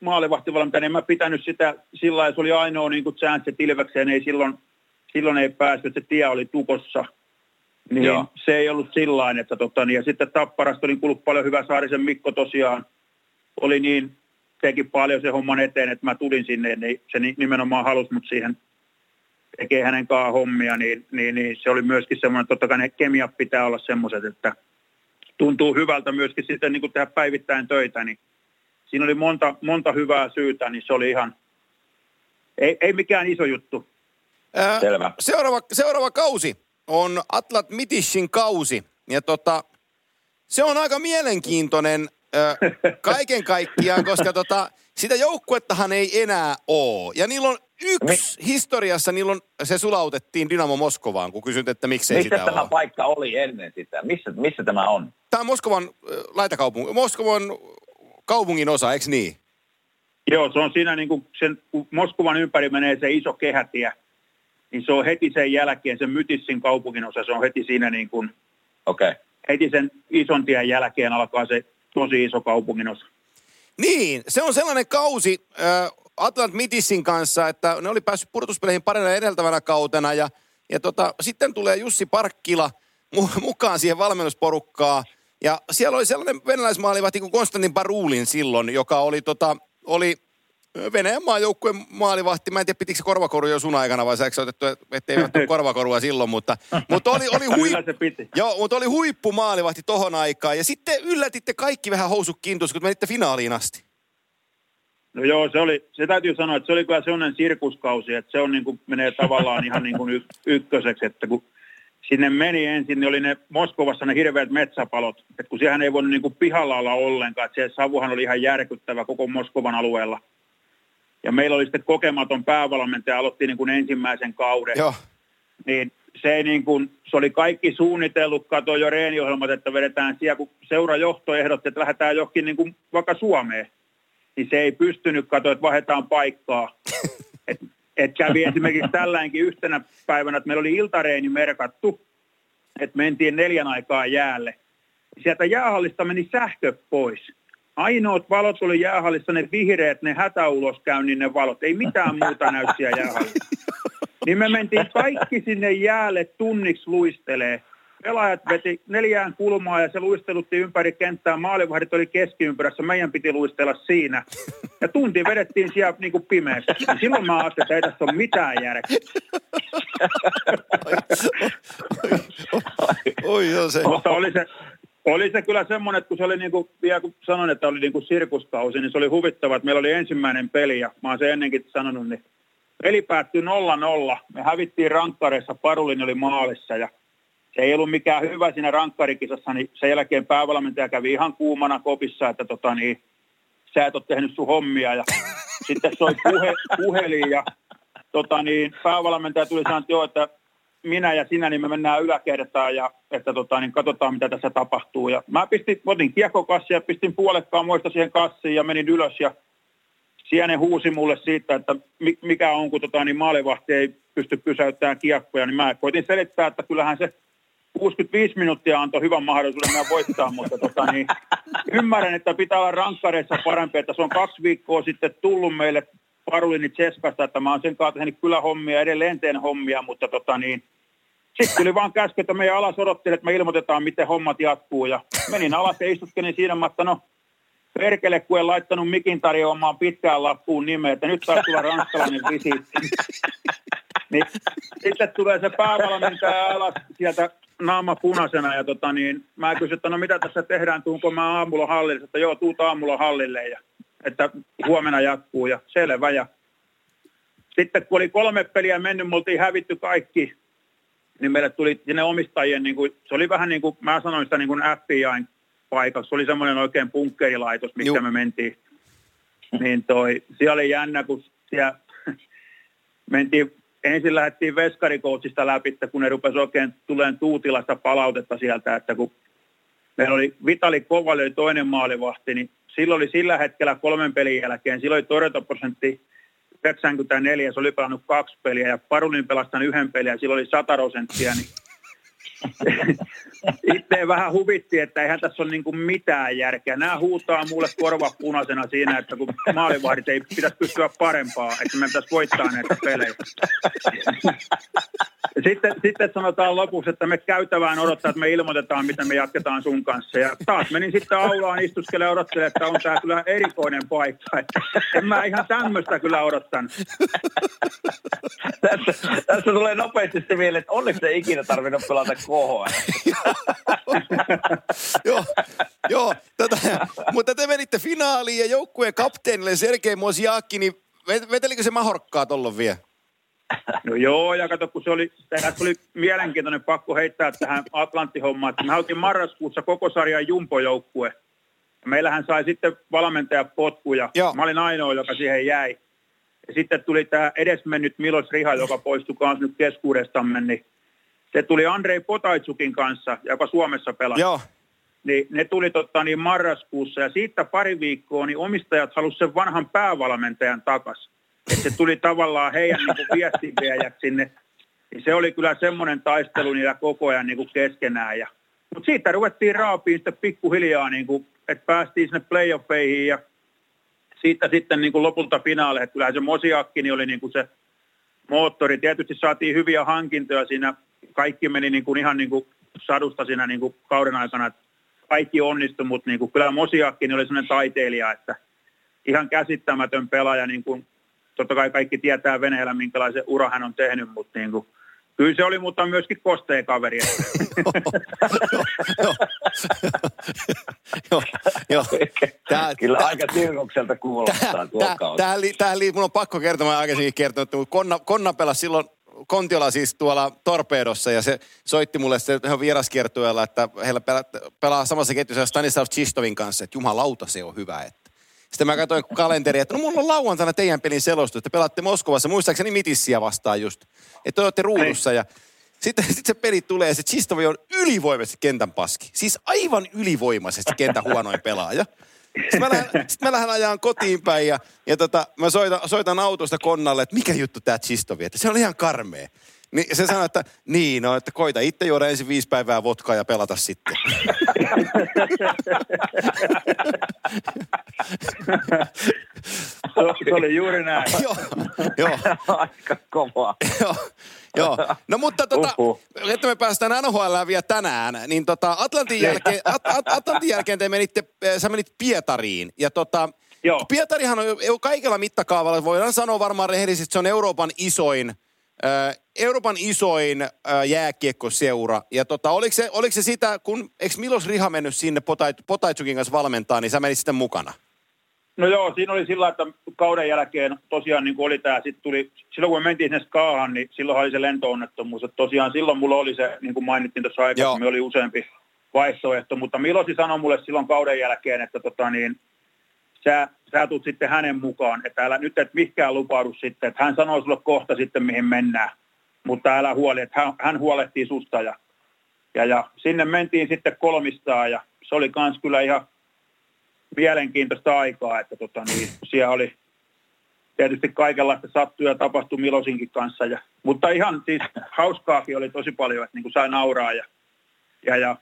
maalivahtivalmentaja, niin en mä pitänyt sitä sillä lailla, se oli ainoa niin kuin chance Ilvekseen, ei silloin, silloin ei päässyt, että se tie oli tukossa. Niin Joo. se ei ollut sillä lailla, että tota, niin, ja sitten Tapparasta oli kuullut paljon hyvää Saarisen Mikko tosiaan oli niin, teki paljon se homman eteen, että mä tulin sinne, niin se ni- nimenomaan halusi mut siihen tekee hänen kanssaan hommia, niin, niin, niin, se oli myöskin semmoinen, että totta kai ne kemiat pitää olla semmoiset, että tuntuu hyvältä myöskin sitten niin kuin tehdä päivittäin töitä, niin siinä oli monta, monta hyvää syytä, niin se oli ihan, ei, ei mikään iso juttu. Ää, Selvä. Seuraava, seuraava kausi on Atlat Mitishin kausi. Ja tota, se on aika mielenkiintoinen ö, [laughs] kaiken kaikkiaan, koska tota, sitä joukkuettahan ei enää ole. Ja niillä on yksi historiassa, niillä on, se sulautettiin Dynamo Moskovaan, kun kysyt, että miksei Missä sitä tämä ole. paikka oli ennen sitä? Missä, missä tämä on? Tämä on Moskovan ö, laitakaupungin, Moskovan kaupungin osa, eikö niin? Joo, se on siinä niin kuin sen, kun Moskovan ympäri menee se iso kehätie, niin se on heti sen jälkeen, sen Mytissin kaupungin osa, se on heti siinä niin kuin, Okei. Okay. heti sen ison tien jälkeen alkaa se tosi iso kaupungin osa. Niin, se on sellainen kausi äh, Atlant Mitissin kanssa, että ne oli päässyt pudotuspeleihin parina edeltävänä kautena ja, ja tota, sitten tulee Jussi Parkkila mu- mukaan siihen valmennusporukkaan. Ja siellä oli sellainen venäläismaalivahti kuin Konstantin Barulin silloin, joka oli, tota, oli Venäjän maajoukkueen maalivahti. Mä en tiedä, pitikö se korvakoru jo sun aikana vai sääkö otettu, ettei ole [laughs] korvakorua silloin, mutta, mutta oli, oli hui... Kyllä se piti. Joo, mutta oli huippumaalivahti tohon aikaan. Ja sitten yllätitte kaikki vähän housut kun menitte finaaliin asti. No joo, se, oli, se täytyy sanoa, että se oli kyllä sellainen sirkuskausi, että se on niin kuin, menee tavallaan ihan niin kuin ykköseksi, että kun sinne meni ensin, niin oli ne Moskovassa ne hirveät metsäpalot, että kun sehän ei voinut niin kuin pihalla olla ollenkaan, että se savuhan oli ihan järkyttävä koko Moskovan alueella. Ja meillä oli sitten kokematon päävalmentaja, aloitti niin kuin ensimmäisen kauden Joo. niin se, ei niin kuin, se oli kaikki suunnitellut, katoi jo reeniohjelmat, että vedetään siellä, kun seurajohto ehdotti, että lähdetään johonkin niin kuin vaikka Suomeen, niin se ei pystynyt katsoa, että vaihdetaan paikkaa. [laughs] Et, et kävi esimerkiksi tällainkin yhtenä päivänä, että meillä oli iltareeni merkattu, että mentiin neljän aikaa jäälle. Sieltä jäähallista meni sähkö pois. Ainoat valot oli jäähallissa, ne vihreät, ne hätäuloskäynnin ne valot. Ei mitään muuta näy siellä jäähallissa. Niin me mentiin kaikki sinne jäälle tunniksi luistelee. Pelaajat veti neljään kulmaa ja se luistelutti ympäri kenttää. Maalivahdit oli keskiympyrässä, meidän piti luistella siinä. Ja tunti vedettiin siellä niin kuin pimeässä. Ja silloin mä ajattelin, että ei tässä ole mitään järkeä. Oi, joo se. Mutta oli se, oli se kyllä semmoinen, että kun se oli niin kuin, vielä kun sanoin, että oli niin kuin sirkuskausi, niin se oli huvittava, että meillä oli ensimmäinen peli ja mä oon sen ennenkin sanonut, niin peli päättyi 0-0. Me hävittiin rankkareissa, Parulin oli maalissa ja se ei ollut mikään hyvä siinä rankkarikisassa, niin sen jälkeen päävalmentaja kävi ihan kuumana kopissa, että tota niin, sä et ole tehnyt sun hommia ja [laughs] sitten soi puhe, puhelin ja tota niin, päävalmentaja tuli sanoa, että joo, että minä ja sinä, niin me mennään yläkertaan ja että tota, niin katsotaan, mitä tässä tapahtuu. Ja mä pistin, otin kiekkokassia ja pistin puolekkaan muista siihen kassiin ja menin ylös ja siellä ne huusi mulle siitä, että mi- mikä on, kun tota, niin maalivahti ei pysty pysäyttämään kiekkoja, niin mä koitin selittää, että kyllähän se 65 minuuttia antoi hyvän mahdollisuuden meidän voittaa, mutta tota, niin, ymmärrän, että pitää olla rankkareissa parempi, että se on kaksi viikkoa sitten tullut meille Parulini Cheskasta, että mä oon sen kanssa tehnyt kyllä hommia, edelleen teen hommia, mutta tota niin, sitten tuli vaan käsky, että meidän alas odotti, että me ilmoitetaan, miten hommat jatkuu. Ja menin alas ja istuttelin siinä, että no perkele, kun en laittanut mikin tarjoamaan pitkään lappuun nimeä, että nyt taisi tulla ranskalainen visiitti. niin, sitten tulee se päävalmentaja alas sieltä naama punaisena ja tota niin, mä kysyin, että no mitä tässä tehdään, tuunko mä aamulla hallille, että joo, tuut aamulla hallille ja että huomenna jatkuu ja selvä ja sitten kun oli kolme peliä mennyt, me oltiin hävitty kaikki, niin meille tuli sinne omistajien, niin kuin, se oli vähän niin kuin, mä sanoin sitä niin kuin FBIn paikassa, se oli semmoinen oikein punkkerilaitos, missä Juu. me mentiin. Niin toi, siellä oli jännä, kun siellä [laughs] mentiin, ensin lähdettiin veskarikoutsista läpi, kun ne rupesi oikein tuleen tuutilasta palautetta sieltä, että kun meillä oli Vitali Kovali oli toinen maalivahti, niin silloin oli sillä hetkellä kolmen pelin jälkeen, silloin oli torjuntaprosentti 94, se oli pelannut kaksi peliä ja Parulin pelastanut yhden peliä silloin oli 100 prosenttia, niin itse vähän huvitti, että eihän tässä ole niin kuin mitään järkeä. Nämä huutaa mulle korva punaisena siinä, että kun maalivahdit ei pitäisi pystyä parempaa, että me pitäisi voittaa näitä pelejä. Sitten, sitten sanotaan lopuksi, että me käytävään odottaa, että me ilmoitetaan, mitä me jatketaan sun kanssa. Ja taas menin sitten aulaan istuskelemaan ja odottelemaan, että on tämä kyllä erikoinen paikka. Että en mä ihan tämmöistä kyllä odottanut. [laughs] tässä, tässä tulee nopeasti se mieleen, että onneksi ei ikinä tarvinnut pelata KHL. [laughs] joo, joo tota, mutta te menitte finaaliin ja joukkueen kapteenille Sergei Mosiakki, niin vetelikö se mahorkkaa tollon vielä? No joo, ja kato, kun se oli, tässä oli mielenkiintoinen pakko heittää tähän Atlantti-hommaan, että me oltiin marraskuussa koko sarjan jumpojoukkue. Meillähän sai sitten valmentaja potkuja. Joo. Mä olin ainoa, joka siihen jäi. Ja sitten tuli tämä edesmennyt Milos Riha, joka poistui kanssa nyt keskuudestamme, niin se tuli Andrei Potaitsukin kanssa, joka Suomessa pelasi. Joo. Niin ne tuli totta niin marraskuussa ja siitä pari viikkoa niin omistajat halusivat sen vanhan päävalmentajan takaisin. Että se tuli tavallaan heidän niin viestinviejäksi sinne. Niin se oli kyllä semmoinen taistelu niillä koko ajan niin kuin keskenään. Ja, mutta siitä ruvettiin raapiin sitten pikkuhiljaa, niin kuin, että päästiin sinne playoffeihin ja siitä sitten niin kuin lopulta. Että kyllähän se Mosiakki niin oli niin kuin se moottori. Tietysti saatiin hyviä hankintoja siinä. Kaikki meni niin kuin ihan niin kuin sadusta siinä niin kuin kauden aikana. Kaikki onnistui, mutta niin kuin, kyllä Mosiakki niin oli sellainen taiteilija, että ihan käsittämätön pelaaja. Niin kuin, totta kai kaikki tietää Venäjällä, minkälaisen ura hän on tehnyt, mutta niin kuin, Kyllä se oli, mutta myöskin kosteen kaveri. [laughs] [laughs] Kyllä aika tilkokselta kuulostaa tuo Tähän, tähän, mun on pakko kertoa, mä aikaisemmin kertonut, että Konna, Konna pelasi silloin Kontiola siis tuolla Torpedossa ja se soitti mulle sitten ihan vieraskiertueella, että heillä pelaa, pelaa samassa ketjussa Stanislav Chistovin kanssa, että jumalauta se on hyvä, että sitten mä katsoin kalenteria, että no mulla on lauantaina teidän pelin selostus, että pelaatte Moskovassa, muistaakseni Mitissiä vastaan just. Että olette ruudussa ja sitten [laughs] sit se peli tulee ja se Chistovi on ylivoimaisesti kentän paski. Siis aivan ylivoimaisesti kentän huonoin pelaaja. Sitten mä lähden, sit mä lähden ajaan kotiin päin ja, ja tota, mä soitan, soitan autosta Konnalle, että mikä juttu tämä Chistovi, että se on ihan karmea. Niin se sanoi, että niin, no, että koita itse juoda ensin viisi päivää votkaa ja pelata sitten. se oli juuri näin. joo, joo. [laughs] Aika kovaa. joo, joo. No mutta tota, että me päästään NHL vielä tänään, niin tota Atlantin jälkeen, At, At, Atlantin jälkeen te menitte, eh, sä menit Pietariin ja tota, Joo. Pietarihan on kaikella mittakaavalla, voidaan sanoa varmaan rehellisesti, että se on Euroopan isoin – Euroopan isoin jääkiekkoseura. Ja tota, oliko, se, oliko se sitä, kun eikö Milos Riha mennyt sinne Potaitsukin kanssa valmentaa, niin sä menit sitten mukana? No joo, siinä oli sillä, että kauden jälkeen tosiaan niin oli tämä, sitten tuli, silloin kun me mentiin sinne Skaahan, niin silloin oli se lentoonnettomuus. Että tosiaan silloin mulla oli se, niin kuin mainittiin tuossa aikaisemmin, oli useampi vaihtoehto, mutta Milosi sanoi mulle silloin kauden jälkeen, että tota niin, sä, sä tulet sitten hänen mukaan, että älä nyt et mikään lupaudu sitten, että hän sanoo sulle kohta sitten mihin mennään, mutta älä huoli, että hän, hän huolehtii susta ja, ja, ja sinne mentiin sitten kolmistaan ja se oli kans kyllä ihan mielenkiintoista aikaa, että tota, niin, siellä oli tietysti kaikenlaista sattuja tapahtui Milosinkin kanssa, ja, mutta ihan siis hauskaakin oli tosi paljon, että niin kuin sai nauraa ja, ja, ja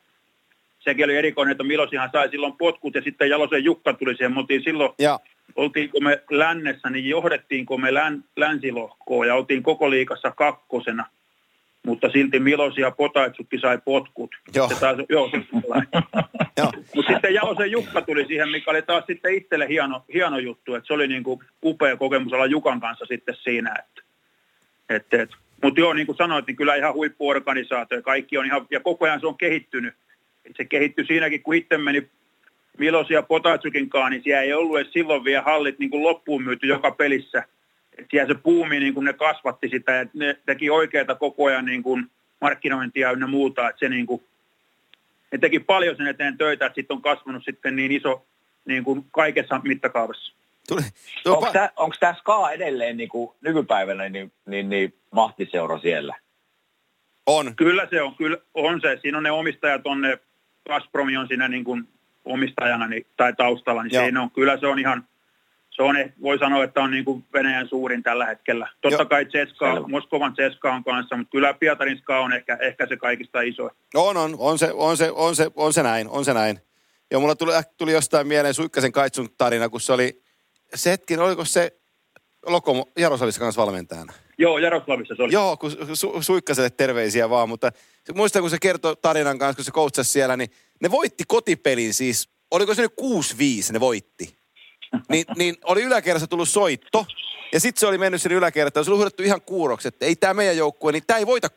sekin oli erikoinen, että Milosihan sai silloin potkut ja sitten Jalosen Jukka tuli siihen. Me oltiin silloin, ja. oltiinko me lännessä, niin johdettiinko me län, länsilohkoa ja oltiin koko liikassa kakkosena. Mutta silti Milosi ja Potaitsukki sai potkut. Joo. Se taisi, joo, [laughs] Mutta sitten Jalosen Jukka tuli siihen, mikä oli taas sitten itselle hieno, hieno juttu. Että se oli niin kuin upea kokemus olla Jukan kanssa sitten siinä. Että, et, et. Mutta joo, niin kuin sanoit, niin kyllä ihan huippuorganisaatio. Kaikki on ihan, ja koko ajan se on kehittynyt se kehittyi siinäkin, kun itse meni Milos ja Potatsukinkaan, niin siellä ei ollut edes silloin vielä hallit niin kuin loppuun myyty joka pelissä. Et siellä se puumi, niin kuin ne kasvatti sitä ja ne teki oikeita koko ajan niin kuin markkinointia ja muuta. Että se niin kuin, ne teki paljon sen eteen töitä, että sitten on kasvanut sitten niin iso niin kuin kaikessa mittakaavassa. Tuli. Onko, tämä, onko tämä SKA edelleen niin kuin nykypäivänä niin, niin, niin mahtiseura siellä? On. Kyllä se on, kyllä on se. Siinä on ne omistajat, on ne Gazprom on siinä niin kuin omistajana niin, tai taustalla, niin siinä on, kyllä se on ihan, se on, eh- voi sanoa, että on niin kuin Venäjän suurin tällä hetkellä. Totta Joo. kai Ceska, Selvä. Moskovan Ceska on kanssa, mutta kyllä Pietarin Ska on ehkä, ehkä se kaikista iso. On, on, on se, on se, on se, on se näin, on se näin. Ja mulla tuli, tuli jostain mieleen Suikkasen Kaitsun tarina, kun se oli, se hetki, oliko se Lokomo Jaroslavissa kanssa valmentajana? Joo, Jaroslavissa se oli. Joo, kun su, Suikkaselle terveisiä vaan, mutta muistan, kun se kertoi tarinan kanssa, kun se coachasi siellä, niin ne voitti kotipelin siis, oliko se nyt 6-5 ne voitti. Niin, [laughs] niin oli yläkerrassa tullut soitto, ja sitten se oli mennyt sinne yläkertaan, ja se oli huudettu ihan kuuroksi, että ei tämä meidän joukkue, niin tämä ei voita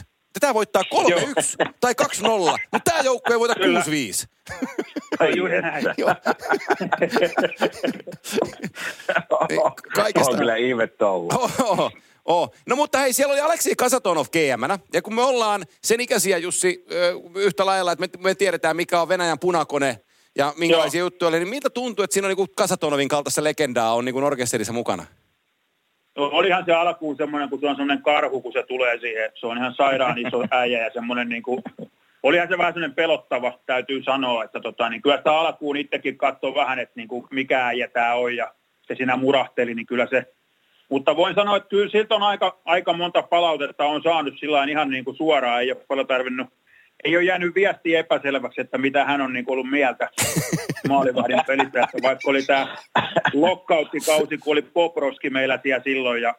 6-5. Tätä voittaa 3-1 tai 2-0, mutta tämä joukkue ei voita 6-5. [laughs] Ei juuri näin. Kaikesta- on kyllä ihme touhu. Oho. No mutta hei, siellä oli Aleksi Kasatonov gm Ja kun me ollaan sen ikäisiä, Jussi, yhtä lailla, että me, me tiedetään, mikä on Venäjän punakone ja minkälaisia Joo. juttuja oli, niin miltä tuntuu, että siinä on niin Kasatonovin kaltaista legendaa on niin orkesterissa mukana? No, olihan se alkuun semmoinen, kun se on semmoinen karhu, kun se tulee siihen. Se on ihan sairaan iso [laughs] äijä ja semmoinen niin kuin, olihan se vähän semmoinen pelottava, täytyy sanoa, että tota, niin kyllä sitä alkuun itsekin katsoi vähän, että niin kuin, mikä äijä tämä on ja se siinä murahteli, niin kyllä se, mutta voin sanoa, että kyllä siltä on aika, aika monta palautetta on saanut sillä ihan niin kuin suoraan, ei ole paljon tarvinnut, ei ole jäänyt viesti epäselväksi, että mitä hän on niin kuin ollut mieltä [laughs] maalivahdin pelissä, että vaikka oli tämä lockouttikausi, kun oli Poproski meillä siellä silloin ja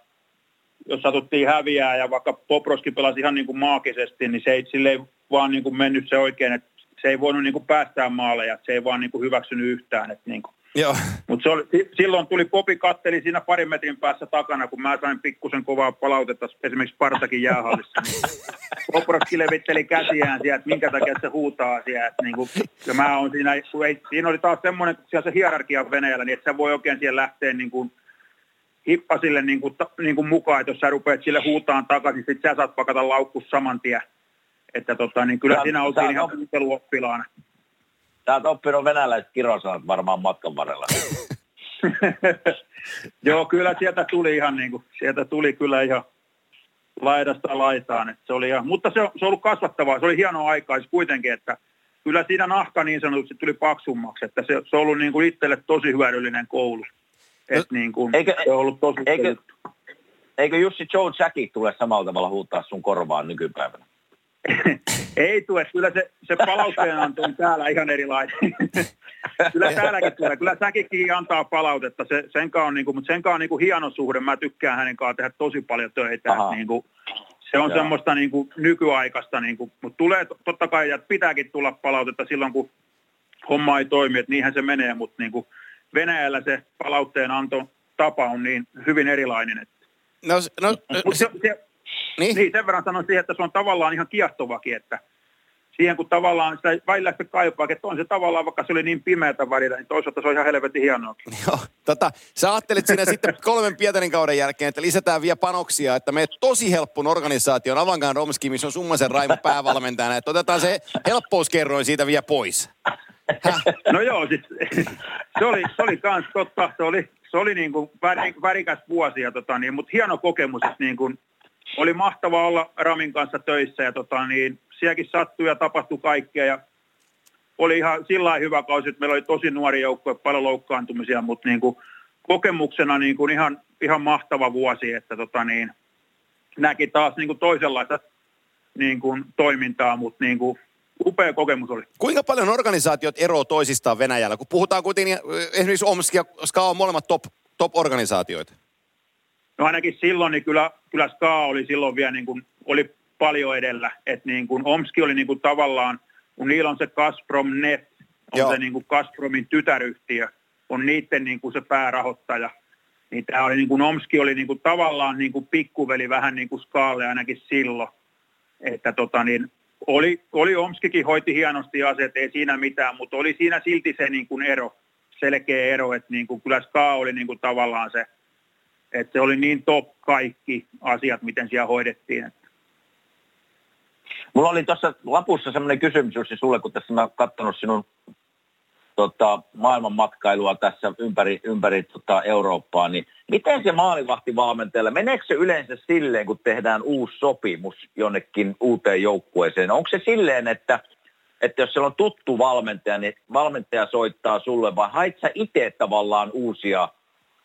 jos satuttiin häviää ja vaikka Poproski pelasi ihan niin kuin maagisesti, niin se ei sille ei vaan niin kuin mennyt se oikein, että se ei voinut niin kuin päästää maaleja, se ei vaan niin kuin hyväksynyt yhtään. Että niin kuin. Joo. Mutta silloin tuli Popi katteli siinä parin metrin päässä takana, kun mä sain pikkusen kovaa palautetta esimerkiksi Partakin jäähallissa. [laughs] Niin Poproski levitteli käsiään siellä, että minkä takia se huutaa siellä. Että niin kuin, ja mä oon siinä, kun ei, siinä oli taas semmoinen, kun siellä se hierarkia on Venäjällä, niin että sä voi oikein siellä lähteä niin kuin, hippasille niin kuin, ta- niin kuin mukaan, että jos sä rupeat sille huutaan takaisin, sit sä saat pakata laukkus saman tien. Että tota, niin kyllä Sä- siinä oltiin ihan oot- kuunteluoppilaana. Sä oot oppinut venäläiset kirosanat varmaan matkan varrella. [laughs] Joo, kyllä sieltä tuli ihan niin kuin, sieltä tuli kyllä ihan laidasta laitaan. Että se oli ihan, mutta se on, se on ollut kasvattavaa, se oli hieno aika siis kuitenkin, että kyllä siinä nahka niin sanotusti tuli paksummaksi, että se, se on ollut niin kuin itselle tosi hyödyllinen koulu. Että niin kuin, Eikö- se on ollut tosi Eikö, eikö Jussi Joe Jackie tule samalla tavalla huutaa sun korvaan nykypäivänä? [laughs] Ei tule, kyllä se, se palautteenanto on täällä ihan erilainen. [laughs] kyllä täälläkin tulee, kyllä säkikin antaa palautetta, se, sen kanssa on, niin kuin, mutta sen kanssa on niin kuin hieno suhde, mä tykkään hänen kanssaan tehdä tosi paljon töitä, Aha. että niin kuin, se on Joo. semmoista niin kuin nykyaikaista, niin kuin, mutta tulee to- totta kai, ja pitääkin tulla palautetta silloin, kun homma ei toimi, että niinhän se menee, mutta niin kuin Venäjällä se palautteenanto tapa on niin hyvin erilainen. Että, No, no, se, se, se, niin? niin, sen verran sanon siihen, että se on tavallaan ihan kiehtovakin, että siihen kun tavallaan sitä välillä sitä kaipaa, että on se tavallaan, vaikka se oli niin pimeätä välillä, niin toisaalta se on ihan helvetin hienoa. [laughs] Joo, tota, sä ajattelit siinä sitten kolmen Pietarin kauden jälkeen, että lisätään vielä panoksia, että meet tosi helppon organisaation Avangan Romski, missä on Summasen Raimo päävalmentajana, että otetaan se helppouskerroin siitä vielä pois. Häh? No joo, siis, [laughs] se oli, se oli kans totta, se oli, se oli niin kuin väri, värikäs vuosi, ja tota, niin, mutta hieno kokemus, että niin kuin, oli mahtava olla Ramin kanssa töissä, ja tota, niin, sielläkin sattui ja tapahtui kaikkea, ja oli ihan sillä hyvä kausi, että meillä oli tosi nuori joukkue, paljon loukkaantumisia, mutta niin kuin, kokemuksena niin kuin ihan, ihan mahtava vuosi, että tota, niin, näki taas niin kuin toisenlaista niin kuin, toimintaa, mutta niin kuin, upea kokemus oli. Kuinka paljon organisaatiot eroavat toisistaan Venäjällä? Kun puhutaan kuitenkin, äh, esimerkiksi Omsk ja Ska on molemmat top, top-organisaatioita. No ainakin silloin, niin kyllä, kyllä SKA oli silloin vielä niin kuin, oli paljon edellä. Että niin kuin Omski oli niin kuin tavallaan, kun niillä on se Gazprom Net, on Joo. se niin kuin Gazpromin tytäryhtiö, on niiden niin kuin se päärahoittaja. Niin tämä oli niin kuin Omski oli niin kuin tavallaan niin kuin pikkuveli vähän niin kuin Skaalle ainakin silloin. Että tota niin, oli, oli Omskikin hoiti hienosti asiat, ei siinä mitään, mutta oli siinä silti se niin kuin ero, selkeä ero, että niin kuin kyllä Ska oli niin kuin tavallaan se, että se oli niin top kaikki asiat, miten siellä hoidettiin. Että Mulla oli tuossa lapussa semmoinen kysymys Jussi sulle, kun tässä mä katsonut sinun tota, maailmanmatkailua tässä ympäri, ympäri tota, Eurooppaa, niin miten se maalivahtivalmentajalle, meneekö se yleensä silleen, kun tehdään uusi sopimus jonnekin uuteen joukkueeseen? Onko se silleen, että, että jos siellä on tuttu valmentaja, niin valmentaja soittaa sulle, vai hait sä itse tavallaan uusia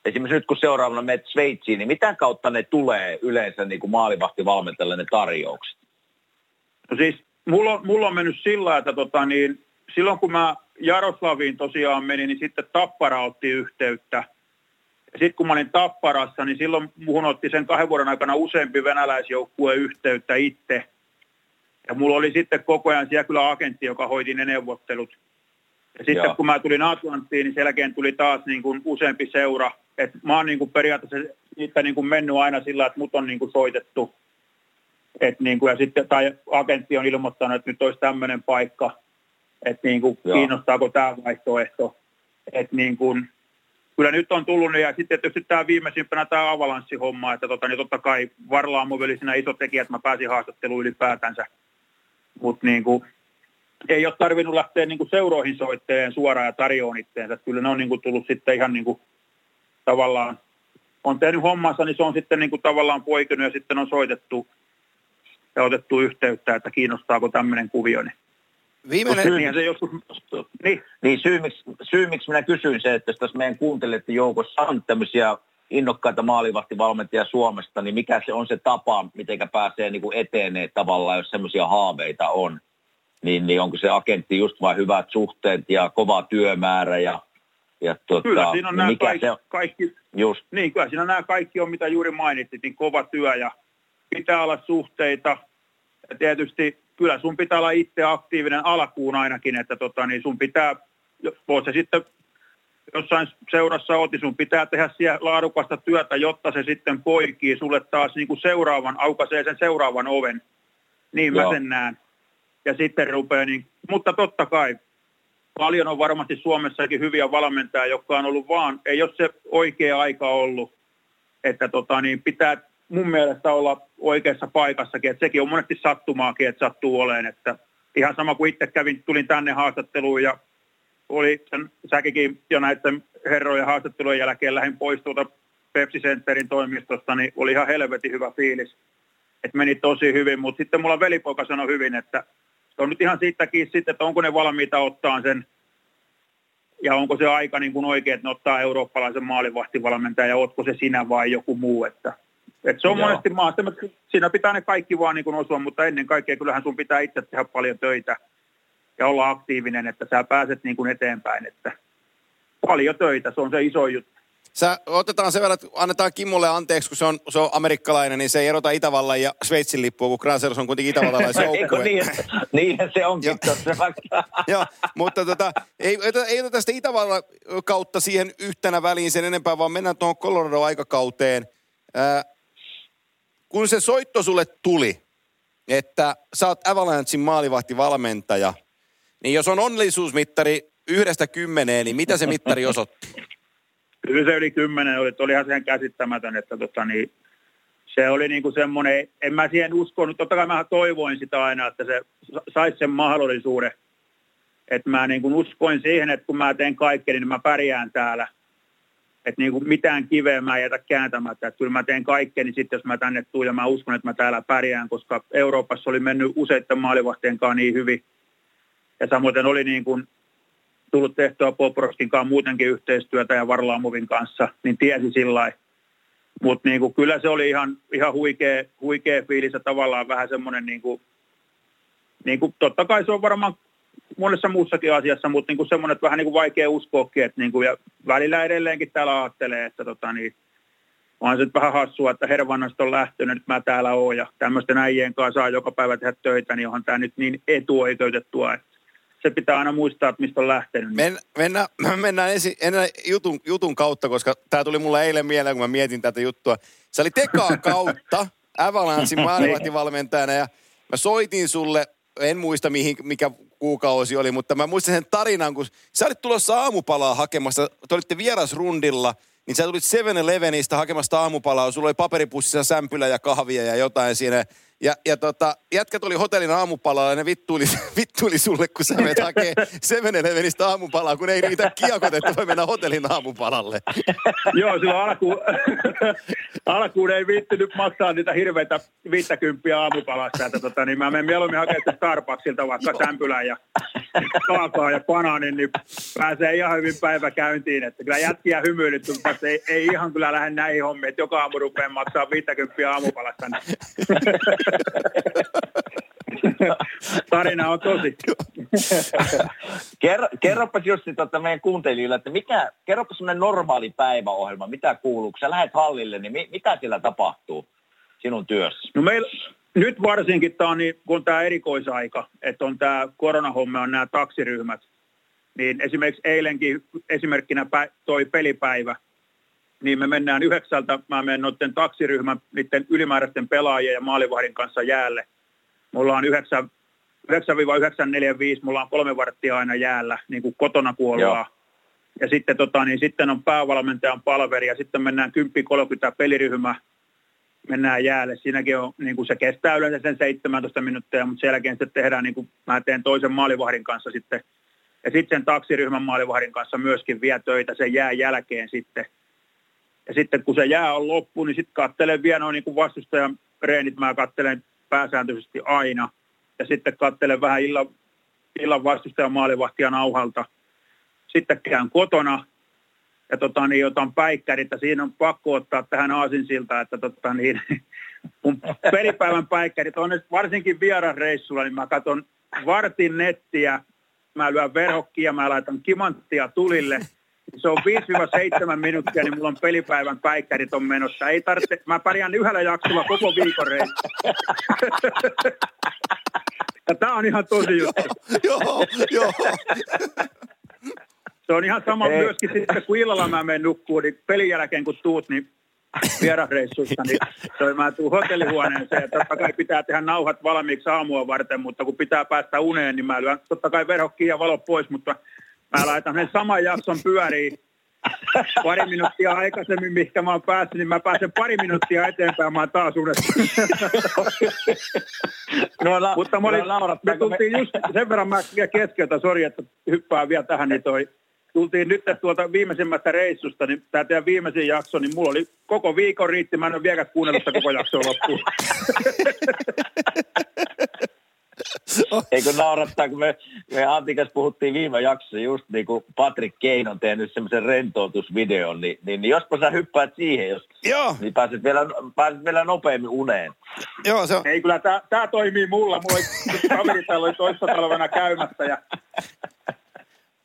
esimerkiksi nyt kun seuraavana menet Sveitsiin, niin mitä kautta ne tulee yleensä niin kuin maalivahtivalmentajalle ne tarjoukset? No siis mulla on, mulla on mennyt sillä, että tota, niin, silloin kun mä Jaroslaviin tosiaan menin, niin sitten Tappara otti yhteyttä. Ja sitten kun mä olin Tapparassa, niin silloin muhun otti sen kahden vuoden aikana useampi venäläisjoukkue yhteyttä itse. Ja mulla oli sitten koko ajan siellä kyllä agentti, joka hoiti ne neuvottelut. Ja sitten Joo. kun mä tulin Atlanttiin, niin sen jälkeen tuli taas niin kuin useampi seura. Et mä oon niin kuin periaatteessa siitä niin kuin mennyt aina sillä, että mut on niin kuin soitettu. Et niin kuin, ja sitten, tai agentti on ilmoittanut, että nyt olisi tämmöinen paikka, että niin kuin, Joo. kiinnostaako tämä vaihtoehto. Että niin kuin, kyllä nyt on tullut, ja sitten tietysti tämä viimeisimpänä tämä avalanssihomma, että tota, niin totta kai Varlaamo oli siinä iso tekijä, että mä pääsin haastatteluun ylipäätänsä. Mutta niin kuin, ei ole tarvinnut lähteä niin kuin seuroihin soitteen suoraan ja tarjoon itteensä. Kyllä ne on niin kuin tullut sitten ihan niin kuin, tavallaan, on tehnyt hommansa, niin se on sitten niin kuin, tavallaan poikinut ja sitten on soitettu ja otettu yhteyttä, että kiinnostaako tämmöinen kuvio. Niin, Viimeinen, niinhän se joskus, niin, Niin syy miksi, syy, miksi minä kysyin se, että jos tässä meidän kuuntelijoiden joukossa on tämmöisiä innokkaita maalivahtivalmentajia Suomesta, niin mikä se on se tapa, miten pääsee niin kuin etenee tavallaan, jos semmoisia haaveita on. Niin, niin onko se agentti just vain hyvät suhteet ja kova työmäärä ja, ja tuota, kyllä siinä on niin nämä kaikki, se on? kaikki, Just, niin kyllä siinä nämä kaikki on, mitä juuri mainitsit, niin kova työ ja pitää olla suhteita. Ja tietysti kyllä sun pitää olla itse aktiivinen alkuun ainakin, että tota, niin sun pitää, voit se sitten jossain seurassa oot, niin sun pitää tehdä siellä laadukasta työtä, jotta se sitten poikii sulle taas niin kuin seuraavan, aukaisee sen seuraavan oven. Niin mä Joo. sen näen. Ja sitten rupeaa niin, mutta totta kai paljon on varmasti Suomessakin hyviä valmentajia, jotka on ollut vaan, ei ole se oikea aika ollut, että tota, niin pitää mun mielestä olla oikeassa paikassakin, että sekin on monesti sattumaakin, että sattuu oleen, että ihan sama kuin itse kävin, tulin tänne haastatteluun ja oli sen, säkikin jo näiden herrojen haastattelujen jälkeen lähdin pois tuolta Pepsi Centerin toimistosta, niin oli ihan helvetin hyvä fiilis, että meni tosi hyvin, mutta sitten mulla velipoika sanoi hyvin, että se on nyt ihan siitäkin sitten, että onko ne valmiita ottaa sen ja onko se aika niin kuin oikein, että ne ottaa eurooppalaisen maalivahtivalmentajan ja ootko se sinä vai joku muu. Että, että se on Joo. monesti maasta, että siinä pitää ne kaikki vaan niin kuin osua, mutta ennen kaikkea kyllähän sun pitää itse tehdä paljon töitä ja olla aktiivinen, että sä pääset niin kuin eteenpäin. Että paljon töitä, se on se iso juttu. Sä, otetaan sen verran, että annetaan Kimmolle anteeksi, kun se on, se on amerikkalainen, niin se ei erota Itävallan ja Sveitsin lippua, kun Granseros on kuitenkin [laughs] joukkue. niin, niin se onkin [laughs] Joo. mutta tota, ei, ei, ei oteta sitä Itävallan kautta siihen yhtenä väliin sen enempää, vaan mennään tuohon Colorado-aikakauteen. Ää, kun se soitto sulle tuli, että sä oot Avalanchein maalivahtivalmentaja, niin jos on onnellisuusmittari yhdestä kymmeneen, niin mitä se mittari osoitti? Kyllä se yli kymmenen oli, että olihan ihan käsittämätön, että tota niin, se oli niin kuin semmoinen, en mä siihen uskonut, totta kai mä toivoin sitä aina, että se sa- saisi sen mahdollisuuden, että mä niin kuin uskoin siihen, että kun mä teen kaikkeni, niin mä pärjään täällä, että niin kuin mitään kiveä mä en jätä kääntämättä, että kyllä mä teen kaikkeni sitten, jos mä tänne tuun ja mä uskon, että mä täällä pärjään, koska Euroopassa oli mennyt useiden maalivahtien kanssa niin hyvin, ja samoin oli niin kuin tullut tehtyä Poproskin kanssa muutenkin yhteistyötä ja Varlaamovin kanssa, niin tiesi sillä Mutta niinku, kyllä se oli ihan, ihan huikea, huikea fiilis ja tavallaan vähän semmoinen, niinku, niinku, totta kai se on varmaan monessa muussakin asiassa, mutta niinku semmoinen, että vähän niinku vaikea uskoakin, että niinku, ja välillä edelleenkin täällä ajattelee, että tota, niin, on se nyt vähän hassua, että Hervannasta on lähtenyt, nyt mä täällä oon ja tämmöisten äijien kanssa saa joka päivä tehdä töitä, niin onhan tämä nyt niin etuoikeutettua, että se pitää aina muistaa, että mistä on lähtenyt. niin Men, [clears throat] mennään, mennään ensin, ennen jutun, jutun kautta, koska tämä tuli mulle eilen mieleen, kun mä mietin tätä juttua. Se oli tekaa [laughs] kautta Avalanchein maalivahtivalmentajana ja mä soitin sulle, en muista mihin, mikä kuukausi oli, mutta mä muistan sen tarinan, kun sä olit tulossa aamupalaa hakemassa, te olitte vierasrundilla, niin sä tulit 7-Elevenistä hakemasta aamupalaa, sulla oli paperipussissa sämpylä ja kahvia ja jotain siinä. Ja, ja tota, jätkät oli hotellin aamupalalla ja ne vittuili, [laughs] vittuili sulle, kun sä menet hakee 7-Elevenistä aamupalaa, kun ei riitä kiekot, että voi mennä hotellin aamupalalle. [laughs] Joo, silloin alkuun, [laughs] alkuun ei viittynyt maksaa niitä hirveitä 50 aamupalasta. Että tota, niin mä menen mieluummin hakemaan Starbucksilta vaikka sämpylän ja kaakaa ja banaanin, niin pääsee ihan hyvin päivä käyntiin. Että kyllä jätkiä hymyilyt, mutta ei, ei, ihan kyllä lähde näihin hommiin, että joka aamu rupeaa maksaa 50 aamupalasta. Tarina on tosi. Kerro, kerropas Jussi tota meidän kuuntelijoille, että mikä, kerropas semmoinen normaali päiväohjelma, mitä kuuluu, kun sä lähdet hallille, niin mi, mitä siellä tapahtuu sinun työssä? No meillä, nyt varsinkin tämä on, niin, kun tämä erikoisaika, että on tämä koronahomma, on nämä taksiryhmät, niin esimerkiksi eilenkin esimerkkinä toi pelipäivä, niin me mennään yhdeksältä, mä menen noiden taksiryhmän, niiden ylimääräisten pelaajien ja maalivahdin kanssa jäälle. Mulla on 9, 9-945, mulla on kolme varttia aina jäällä, niin kuin kotona kuollaan. Ja sitten, tota, niin sitten on päävalmentajan palveri ja sitten mennään 10-30 peliryhmä, mennään jäälle. Siinäkin on, niin kuin se kestää yleensä sen 17 minuuttia, mutta sen jälkeen sitten tehdään, niin kuin mä teen toisen maalivahdin kanssa sitten, ja sitten sen taksiryhmän maalivahdin kanssa myöskin vie töitä sen jää jälkeen sitten. Ja sitten kun se jää on loppu, niin sitten katselen vielä noin niin vastustajan reenit, mä katselen pääsääntöisesti aina. Ja sitten katselen vähän illan, illan vastustajan maalivahtia nauhalta. Sitten käyn kotona ja tota, niin, otan päikkärit ja siinä on pakko ottaa tähän aasinsilta, että tota, niin, [laughs] mun pelipäivän päikkärit on varsinkin reissulla, niin mä katson vartin nettiä, mä lyön verhokkia, mä laitan kimanttia tulille – se on 5-7 minuuttia, niin mulla on pelipäivän päikkärit on menossa. Ei tarvitse, mä pärjään yhdellä jaksolla koko viikon Ja tää on ihan tosi juttu. Joo, joo. Se on ihan sama Ei. myöskin sitten, kun illalla mä menen nukkuun, niin pelin jälkeen kun tuut, niin vierasreissusta, niin toi, mä tuun hotellihuoneeseen ja totta kai pitää tehdä nauhat valmiiksi aamua varten, mutta kun pitää päästä uneen, niin mä lyön totta kai verhokkiin ja valo pois, mutta Mä laitan sen saman jakson pyöriin pari minuuttia aikaisemmin, mihinkä mä oon päässyt, niin mä pääsen pari minuuttia eteenpäin, mä oon taas uudestaan. no, la, Mutta mä olin, no, me tultiin me... just sen verran mä keskeltä, sori, että hyppää vielä tähän, niin toi, tultiin nyt tuolta viimeisimmästä reissusta, niin tämä teidän viimeisin jakso, niin mulla oli koko viikon riitti, mä en ole vieläkään kuunnellut sitä koko jaksoa loppuun. [laughs] [laughs] Eikö naurattaa, kun me, me Antikas puhuttiin viime jaksossa just niin kuin Patrick Kane on tehnyt semmoisen rentoutusvideon, niin, niin, niin jospa sä hyppäät siihen, jos, Joo. niin pääset vielä, pääset vielä nopeammin uneen. Joo, se on. Ei kyllä, tämä toimii mulla. Mulla [laughs] oli kaveri täällä oli toissa talvena käymässä ja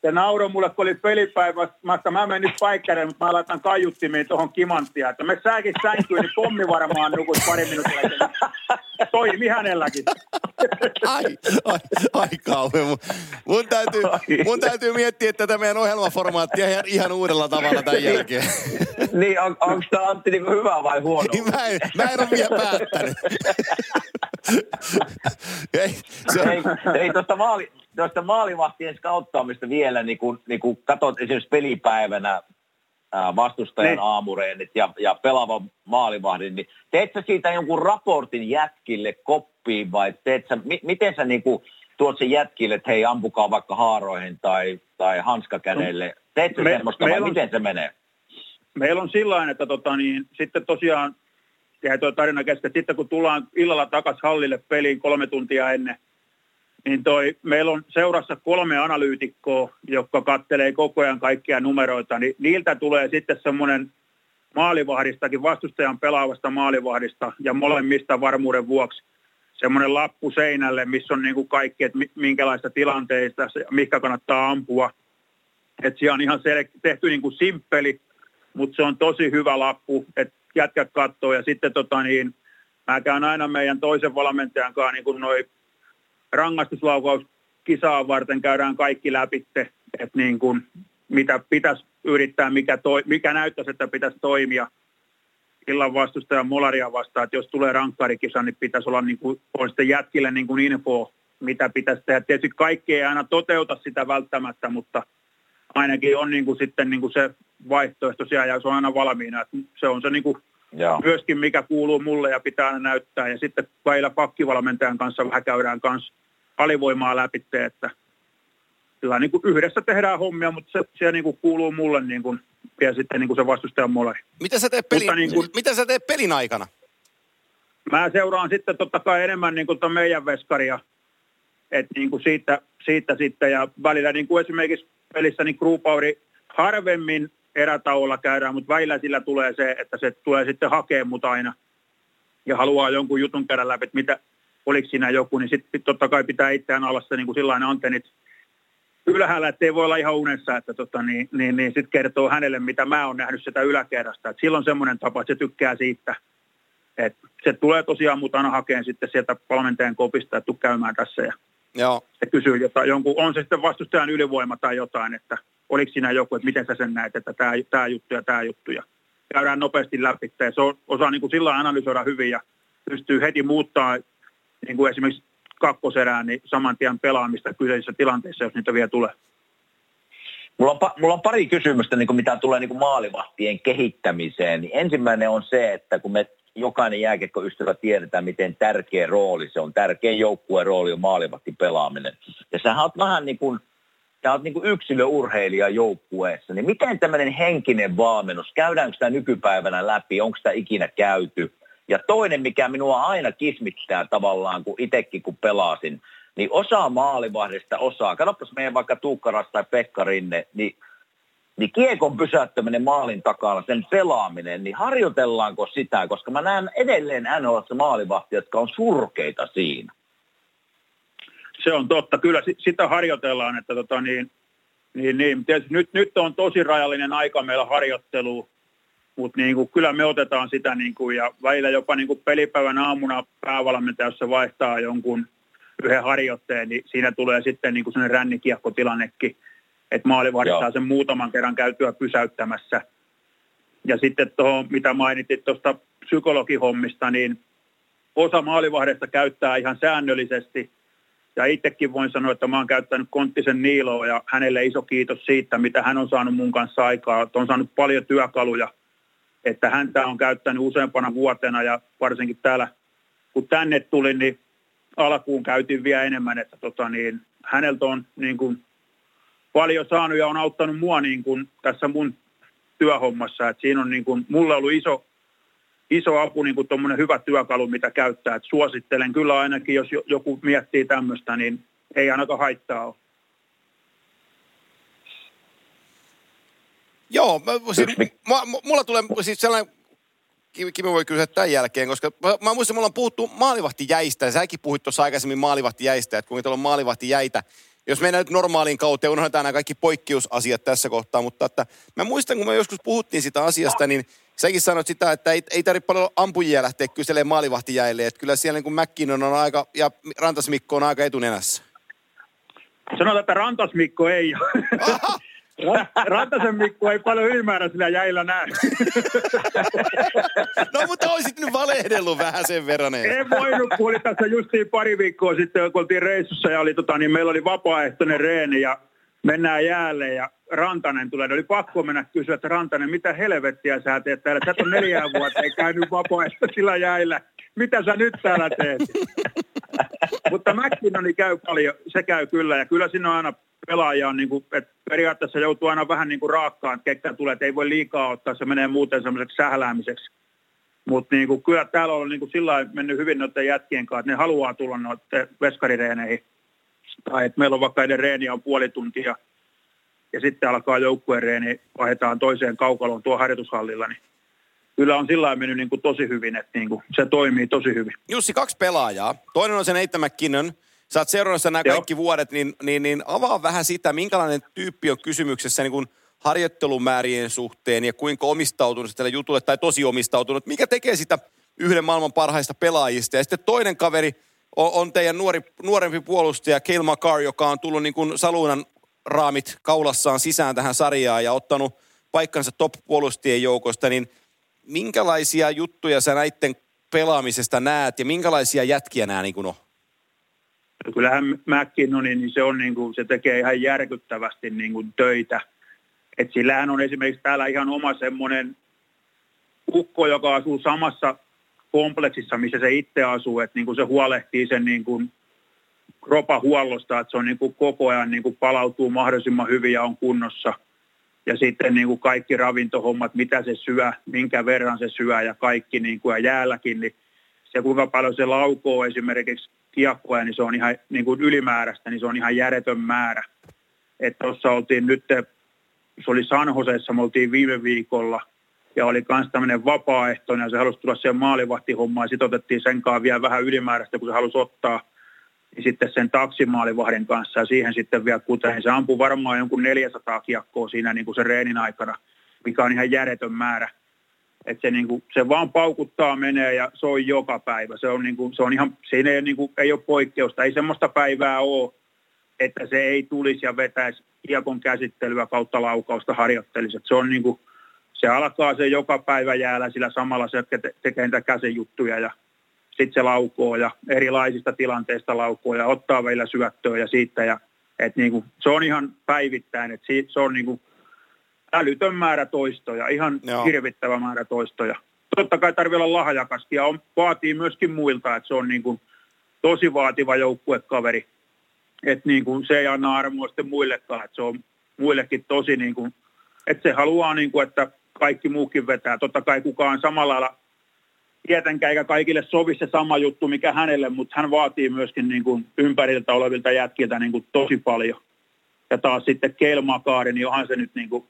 se nauro mulle, kun oli pelipäivä, mä, mä menen nyt paikkareen, mutta mä laitan kaiuttimiin tuohon kimanttia. Että me sääkin sänkyyn, niin pommi varmaan nukut pari minuuttia. Toimi hänelläkin. Ai, ai, ai kauhean. Mun, mun, täytyy, mun täytyy miettiä tätä meidän ohjelmaformaattia ihan, ihan uudella tavalla tämän jälkeen. niin, on, onko tämä Antti niin hyvä vai huono? mä, en, mä en ole vielä päättänyt. ei, se on... ei, ei tuosta maali, tuosta maalivahtien skauttaamista vielä, niin kun, niin kun katsot esimerkiksi pelipäivänä ää, vastustajan niin. aamureenit ja, ja pelaava maalivahdin, niin teet sä siitä jonkun raportin jätkille koppiin vai teet sä, mi, miten sä niin tuot sen jätkille, että hei ampukaa vaikka haaroihin tai, tai hanskakädelle, no, teet sä me, semmoista vai on, miten se menee? Meillä on sillä että tota, niin, sitten tosiaan, ja tuo tarina kesken, että sitten kun tullaan illalla takaisin hallille peliin kolme tuntia ennen, niin toi, meillä on seurassa kolme analyytikkoa, jotka kattelee koko ajan kaikkia numeroita, niin niiltä tulee sitten semmoinen maalivahdistakin, vastustajan pelaavasta maalivahdista ja molemmista varmuuden vuoksi semmoinen lappu seinälle, missä on niin kuin kaikki, että minkälaista tilanteista, mikä kannattaa ampua. Että siellä on ihan sel- tehty niin kuin simppeli, mutta se on tosi hyvä lappu, että jätkät katsoo ja sitten tota niin, mä käyn aina meidän toisen valmentajan kanssa niin kuin rangaistuslaukaus kisaa varten käydään kaikki läpi, että niin kuin, mitä pitäisi yrittää, mikä, toi, mikä näyttäisi, että pitäisi toimia illan vastustajan Molaria vastaan, että jos tulee rankkarikisa, niin pitäisi olla niin kuin, on sitten jätkille niin kuin info, mitä pitäisi tehdä. Tietysti kaikki ei aina toteuta sitä välttämättä, mutta ainakin on niin kuin sitten niin kuin se vaihtoehto siellä ja se on aina valmiina. Että se on se niin kuin Joo. myöskin mikä kuuluu mulle ja pitää aina näyttää. Ja sitten välillä pakkivalmentajan kanssa vähän käydään kanssa alivoimaa läpi, että kyllä niin kuin yhdessä tehdään hommia, mutta se, se niin kuin kuuluu mulle niin kuin, ja sitten niin kuin se vastustajan mulle. Mitä sä teet, pelin, Mutta niin kuin- mitä sä teet pelin aikana? Mä seuraan sitten totta kai enemmän niin kuin ton meidän veskaria, että niin kuin siitä, siitä sitten ja välillä niin kuin esimerkiksi pelissä niin Kruupauri harvemmin erätauolla käydään, mutta välillä sillä tulee se, että se tulee sitten hakemaan mut aina ja haluaa jonkun jutun käydä läpi, että mitä, oliko siinä joku, niin sitten totta kai pitää itseään alassa niin kuin sillain antennit ylhäällä, että ei voi olla ihan unessa, että tota, niin, niin, niin sitten kertoo hänelle, mitä mä oon nähnyt sitä yläkerrasta. Et silloin semmoinen tapa, että se tykkää siitä, et se tulee tosiaan mut aina hakeen sitten sieltä valmentajan kopista, että tuu käymään tässä ja Joo. se kysyy jotain, jonkun, on se sitten vastustajan ylivoima tai jotain, että oliko siinä joku, että miten sä sen näet, että tämä, tämä juttu ja tämä juttu ja käydään nopeasti läpi ja se on, osaa niin kuin sillä analysoida hyvin ja pystyy heti muuttaa niin kuin esimerkiksi kakkoserään niin saman tien pelaamista kyseisissä tilanteissa, jos niitä vielä tulee. Mulla on, pa- mulla on pari kysymystä, niin kuin mitä tulee niin kuin maalivahtien kehittämiseen. Niin ensimmäinen on se, että kun me jokainen jääkiekkoystävä tiedetään, miten tärkeä rooli se on. Tärkein joukkueen rooli on maalivahti pelaaminen. Ja sä oot vähän niin kuin, sä oot niin kuin yksilöurheilija joukkueessa. Niin miten tämmöinen henkinen valmennus, käydäänkö sitä nykypäivänä läpi, onko sitä ikinä käyty? Ja toinen, mikä minua aina kismittää tavallaan, kun itsekin kun pelasin, niin osa maalivahdista osaa. Katsopas meidän vaikka Tuukkaras tai Pekka Rinne, niin, niin kiekon pysäyttäminen maalin takana, sen pelaaminen, niin harjoitellaanko sitä? Koska mä näen edelleen NHL maalivahtia, jotka on surkeita siinä. Se on totta, kyllä si- sitä harjoitellaan, että tota niin, niin, niin. Tietysti nyt, nyt on tosi rajallinen aika meillä harjoittelu, mutta niin kuin, kyllä me otetaan sitä niin kuin, ja välillä jopa niin kuin pelipäivän aamuna päävalmentaja, jos se vaihtaa jonkun yhden harjoitteen, niin siinä tulee sitten niin kuin sellainen rännikiekkotilannekin, että maalivahdit saa sen muutaman kerran käytyä pysäyttämässä. Ja sitten tuohon, mitä mainitit tuosta psykologihommista, niin osa maalivahdesta käyttää ihan säännöllisesti. Ja itsekin voin sanoa, että mä oon käyttänyt Konttisen Niiloa ja hänelle iso kiitos siitä, mitä hän on saanut mun kanssa aikaa. Että on saanut paljon työkaluja, että häntä on käyttänyt useampana vuotena ja varsinkin täällä, kun tänne tuli, niin alkuun käytiin vielä enemmän, että tota, niin, häneltä on niin kuin, paljon saanut ja on auttanut mua niin kuin, tässä mun työhommassa. Et siinä on niin kuin, mulla ollut iso, iso apu, niin kuin tuommoinen hyvä työkalu, mitä käyttää. Et suosittelen kyllä ainakin, jos jo- joku miettii tämmöistä, niin ei ainakaan haittaa ole. Joo, mä, siis, mä, mulla tulee siis sellainen, Kimi, voi kysyä tämän jälkeen, koska mä, mä muistan, mulla on puhuttu maalivahtijäistä, ja säkin puhuit tuossa aikaisemmin maalivahtijäistä, että kuinka tuolla on maalivahtijäitä. Jos mennään nyt normaaliin kauteen, unohdetaan nämä kaikki poikkeusasiat tässä kohtaa, mutta että mä muistan, kun me joskus puhuttiin sitä asiasta, niin säkin sanoit sitä, että ei, ei tarvitse paljon ampujia lähteä kyselemään maalivahtijäille, että kyllä siellä niin kuin McKinnon on aika, ja Rantas Mikko on aika etunenässä. Sanotaan, että Rantas Mikko ei ole. Rantasen Mikko ei paljon ylimääräisillä jäillä näe. No mutta olisit nyt valehdellut vähän sen verran. Ei. En voinut, kun oli tässä justiin pari viikkoa sitten, kun oltiin reissussa ja oli, tota, niin meillä oli vapaaehtoinen reeni ja mennään jäälle ja Rantanen tulee. Ne oli pakko mennä kysyä, että Rantanen, mitä helvettiä sä teet täällä? Sä et ole neljää vuotta, ei käynyt vapaaehtoisilla jäillä. Mitä sä nyt täällä teet? Mutta McKinnoni käy paljon, se käy kyllä ja kyllä siinä on aina pelaajia on niin kuin, että periaatteessa joutuu aina vähän niin kuin raakkaan, että ketkä tulee, että ei voi liikaa ottaa, se menee muuten semmoiseksi sähläämiseksi. Mutta niinku, kyllä täällä on niinku sillä lailla mennyt hyvin noiden jätkien kanssa, että ne haluaa tulla noiden veskarireeneihin. Tai että meillä on vaikka edes reeniä on puoli tuntia ja sitten alkaa joukkueen reeni, vaihdetaan toiseen kaukaloon tuo harjoitushallilla, niin kyllä on sillä mennyt niinku tosi hyvin, että niinku, se toimii tosi hyvin. Jussi, kaksi pelaajaa. Toinen on se Nathan McKinnon. Sä oot seurannut nämä Joo. kaikki vuodet, niin, niin, niin avaa vähän sitä, minkälainen tyyppi on kysymyksessä niin kuin harjoittelumäärien suhteen ja kuinka omistautunut se tälle jutulle tai tosi omistautunut. Mikä tekee sitä yhden maailman parhaista pelaajista? Ja sitten toinen kaveri on, on teidän nuori, nuorempi puolustaja Cale Makar, joka on tullut niin kuin Salunan raamit kaulassaan sisään tähän sarjaan ja ottanut paikkansa top-puolustien joukosta, niin minkälaisia juttuja sä näiden pelaamisesta näet ja minkälaisia jätkiä nämä niin kuin on? Ja kyllähän McKinnoni, niin se, on niin kuin, se tekee ihan järkyttävästi niin kuin töitä. Et sillähän on esimerkiksi täällä ihan oma semmoinen ukko, joka asuu samassa kompleksissa, missä se itse asuu, että niin kuin se huolehtii sen niin kuin kropahuollosta, että se on niin kuin koko ajan niin kuin palautuu mahdollisimman hyvin ja on kunnossa. Ja sitten niin kuin kaikki ravintohommat, mitä se syö, minkä verran se syö ja kaikki niin kuin, ja jäälläkin, niin se kuinka paljon se laukoo esimerkiksi kiekkoja, niin se on ihan niin kuin ylimääräistä, niin se on ihan järjetön määrä. Että tuossa oltiin nyt, se oli Sanhoseessa, me oltiin viime viikolla, ja oli myös tämmöinen vapaaehtoinen, ja se halusi tulla siihen maalivahtihommaan, ja sitten otettiin sen kanssa vielä vähän ylimääräistä, kun se halusi ottaa niin sitten sen taksimaalivahdin kanssa, ja siihen sitten vielä kuten, se ampui varmaan jonkun 400 kiekkoa siinä niin kuin se reenin aikana, mikä on ihan järjetön määrä. Että se, niin kuin, se vaan paukuttaa menee ja se on joka päivä. Se on, niin kuin, se on ihan, siinä ei, niin kuin, ei ole poikkeusta. Ei semmoista päivää ole, että se ei tulisi ja vetäisi kiekon käsittelyä kautta laukausta harjoittelisi. se on niin kuin, se alkaa se joka päivä jäällä sillä samalla se tekee niitä käsijuttuja ja sitten se laukoo ja erilaisista tilanteista laukoo ja ottaa vielä syöttöä ja siitä. Ja, et niin kuin, se on ihan päivittäin, että se on niin kuin, älytön määrä toistoja, ihan Joo. hirvittävä määrä toistoja. Totta kai tarvii olla lahjakasti ja on, vaatii myöskin muilta, että se on niin kuin tosi vaativa joukkuekaveri. Että niin kuin se ei anna armoa sitten muillekaan, että se on muillekin tosi niin kuin, että se haluaa niin kuin, että kaikki muukin vetää. Totta kai kukaan samalla lailla tietenkään eikä kaikille sovi se sama juttu, mikä hänelle, mutta hän vaatii myöskin niin kuin ympäriltä olevilta jätkiltä niin kuin tosi paljon. Ja taas sitten Kelmakaari, niin onhan se nyt niin kuin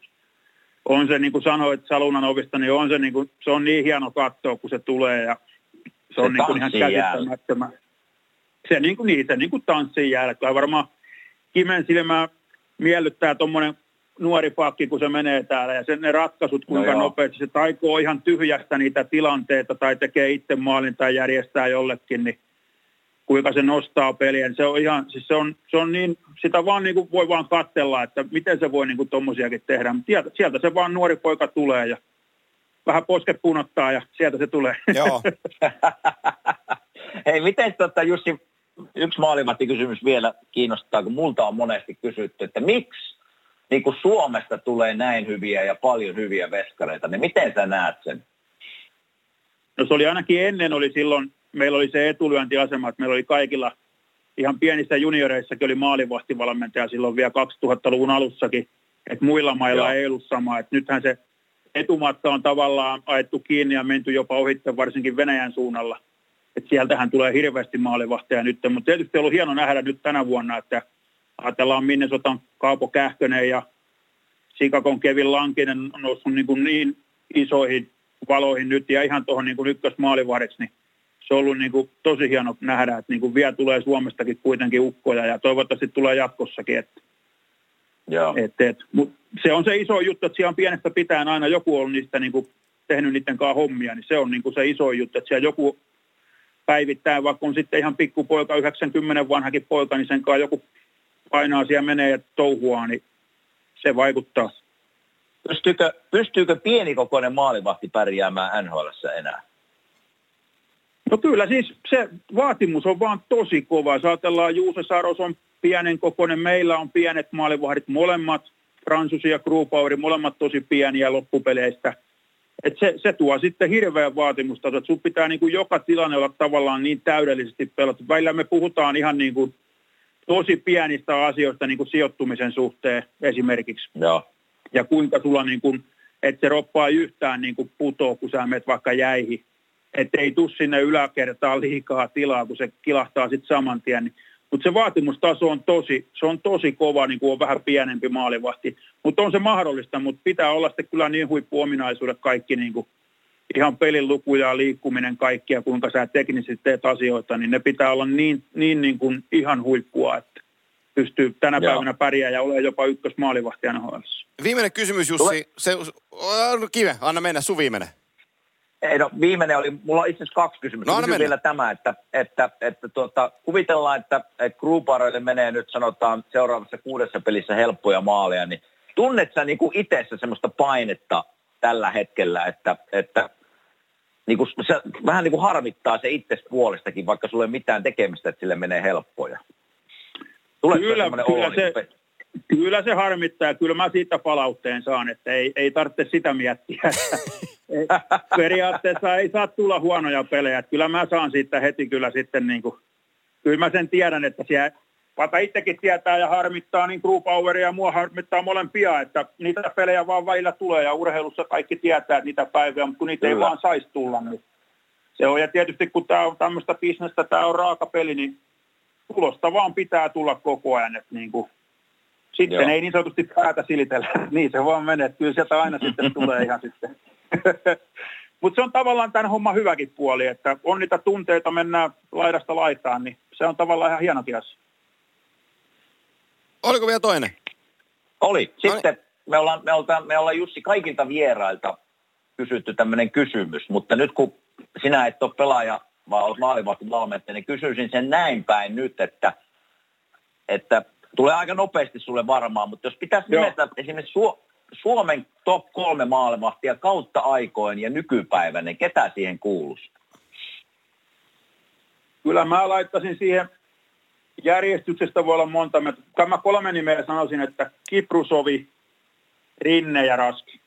on se, niin kuin sanoit Salunan ovista, niin on se, niin kuin, se on niin hieno katsoa, kun se tulee ja se on se niin kuin ihan käsittämättömä. Se niin kuin niin, se niin kuin tanssin jälkeen. Varmaan kimen silmää miellyttää tuommoinen nuori pakki, kun se menee täällä ja sen ne ratkaisut, kuinka no nopeasti se taikoo ihan tyhjästä niitä tilanteita tai tekee itse maalin tai järjestää jollekin, niin kuinka se nostaa peliä. Se on ihan, siis se on, se on niin, sitä vaan niin kuin voi vaan katsella, että miten se voi niin kuin tommosiakin tehdä. Mutta sieltä, sieltä se vaan nuori poika tulee ja vähän posket punottaa ja sieltä se tulee. Joo. [laughs] Hei, miten tota Jussi, yksi kysymys vielä kiinnostaa, kun multa on monesti kysytty, että miksi niin kuin Suomesta tulee näin hyviä ja paljon hyviä veskareita, niin miten sä näet sen? No se oli ainakin ennen, oli silloin meillä oli se etulyöntiasema, että meillä oli kaikilla ihan pienissä junioreissakin oli maalivahtivalmentaja silloin vielä 2000-luvun alussakin, että muilla mailla Joo. ei ollut sama. Että nythän se etumatta on tavallaan ajettu kiinni ja menty jopa ohitte varsinkin Venäjän suunnalla. Että sieltähän tulee hirveästi maalivahteja nyt, mutta tietysti on ollut hieno nähdä nyt tänä vuonna, että ajatellaan Minnesotan Kaapo Kähkönen ja Sikakon Kevin Lankinen on noussut niin, kuin niin isoihin valoihin nyt ja ihan tuohon niin ykkösmaalivahdeksi, niin se on ollut niin kuin tosi hieno nähdä, että niin kuin vielä tulee Suomestakin kuitenkin ukkoja ja toivottavasti tulee jatkossakin. Että, Joo. Et, et, mut se on se iso juttu, että siellä on pienestä pitäen aina joku on niistä niin kuin tehnyt niiden kanssa hommia, niin se on niin kuin se iso juttu, että siellä joku päivittää, vaikka on sitten ihan pikkupoika, 90 vanhakin poika, niin sen kanssa joku painaa siellä menee ja touhuaa, niin se vaikuttaa. Pystyykö, pystyykö pienikokoinen maalivahti pärjäämään NHL enää? No kyllä siis se vaatimus on vaan tosi kova. Jos ajatellaan Juuse Saros on pienen kokoinen, meillä on pienet maalivahdit molemmat, Fransusi ja Kruupauri, molemmat tosi pieniä loppupeleistä. Et se, se tuo sitten hirveän vaatimusta, että sun pitää niin kuin joka tilanne olla tavallaan niin täydellisesti pelattu. Välillä me puhutaan ihan niin kuin tosi pienistä asioista niin kuin sijoittumisen suhteen esimerkiksi. Joo. Ja kuinka sulla niin kuin, että se roppaa yhtään niin kuin putoo, kun sä menet vaikka jäihin että ei tule sinne yläkertaan liikaa tilaa, kun se kilahtaa sitten saman tien. Niin- Mutta se vaatimustaso on tosi, se on tosi kova, niin kuin on vähän pienempi maalivahti. Mutta on se mahdollista, mutta pitää olla sitten kyllä niin huippuominaisuudet kaikki niin kuin ihan pelin lukuja, liikkuminen, kaikkia, kuinka sä teknisesti teet asioita, niin ne pitää olla niin, niin, niin kuin ihan huippua, että pystyy tänä Joo. päivänä pärjää ja ole jopa ykkösmaalivahti NHL. Viimeinen kysymys, Jussi. Se, kive, anna mennä, sun viimeinen. Ei, no, viimeinen oli, mulla on itse asiassa kaksi kysymystä. No, Kysyn vielä tämä, että, että, että tuota, kuvitellaan, että, että menee nyt sanotaan seuraavassa kuudessa pelissä helppoja maaleja, niin tunnet sä niin itsessä semmoista painetta tällä hetkellä, että, että niin kuin, se vähän niin kuin harmittaa se itse puolestakin, vaikka sulle ei mitään tekemistä, että sille menee helppoja. Tulee kyllä, kyllä se, Kyllä se harmittaa ja kyllä mä siitä palautteen saan, että ei, ei tarvitse sitä miettiä. [laughs] Ei, periaatteessa ei saa tulla huonoja pelejä. Kyllä mä saan siitä heti kyllä sitten niin kuin, kyllä mä sen tiedän, että siellä vaikka itsekin tietää ja harmittaa, niin True Poweria ja mua harmittaa molempia, että niitä pelejä vaan välillä tulee ja urheilussa kaikki tietää että niitä päiviä, mutta kun niitä Kyllä. ei vaan saisi tulla, niin se on. Ja tietysti kun tämä on tämmöistä bisnestä, tämä on raaka peli, niin tulosta vaan pitää tulla koko ajan, että niin kuin, sitten Joo. ei niin sanotusti päätä silitellä, [laughs] niin se vaan menee, kyllä sieltä aina sitten [laughs] tulee ihan sitten. [laughs] Mutta se on tavallaan tämän homman hyväkin puoli, että on niitä tunteita, mennään laidasta laitaan, niin se on tavallaan ihan hieno asia. Oliko vielä toinen? Oli. Sitten me ollaan, me ollaan, me ollaan Jussi kaikilta vierailta kysytty tämmöinen kysymys, mutta nyt kun sinä et ole pelaaja, vaan olet maalivahti valmentaja, niin kysyisin sen näin päin nyt, että, että tulee aika nopeasti sulle varmaan, mutta jos pitäisi nimetä esimerkiksi Su- Suomen top kolme maalivahtia kautta aikoin ja nykypäivän, niin ketä siihen kuuluisi? Kyllä mä laittaisin siihen järjestyksestä voi olla monta. Tämä kolme nimeä sanoisin, että Kiprusovi, Rinne ja Raski.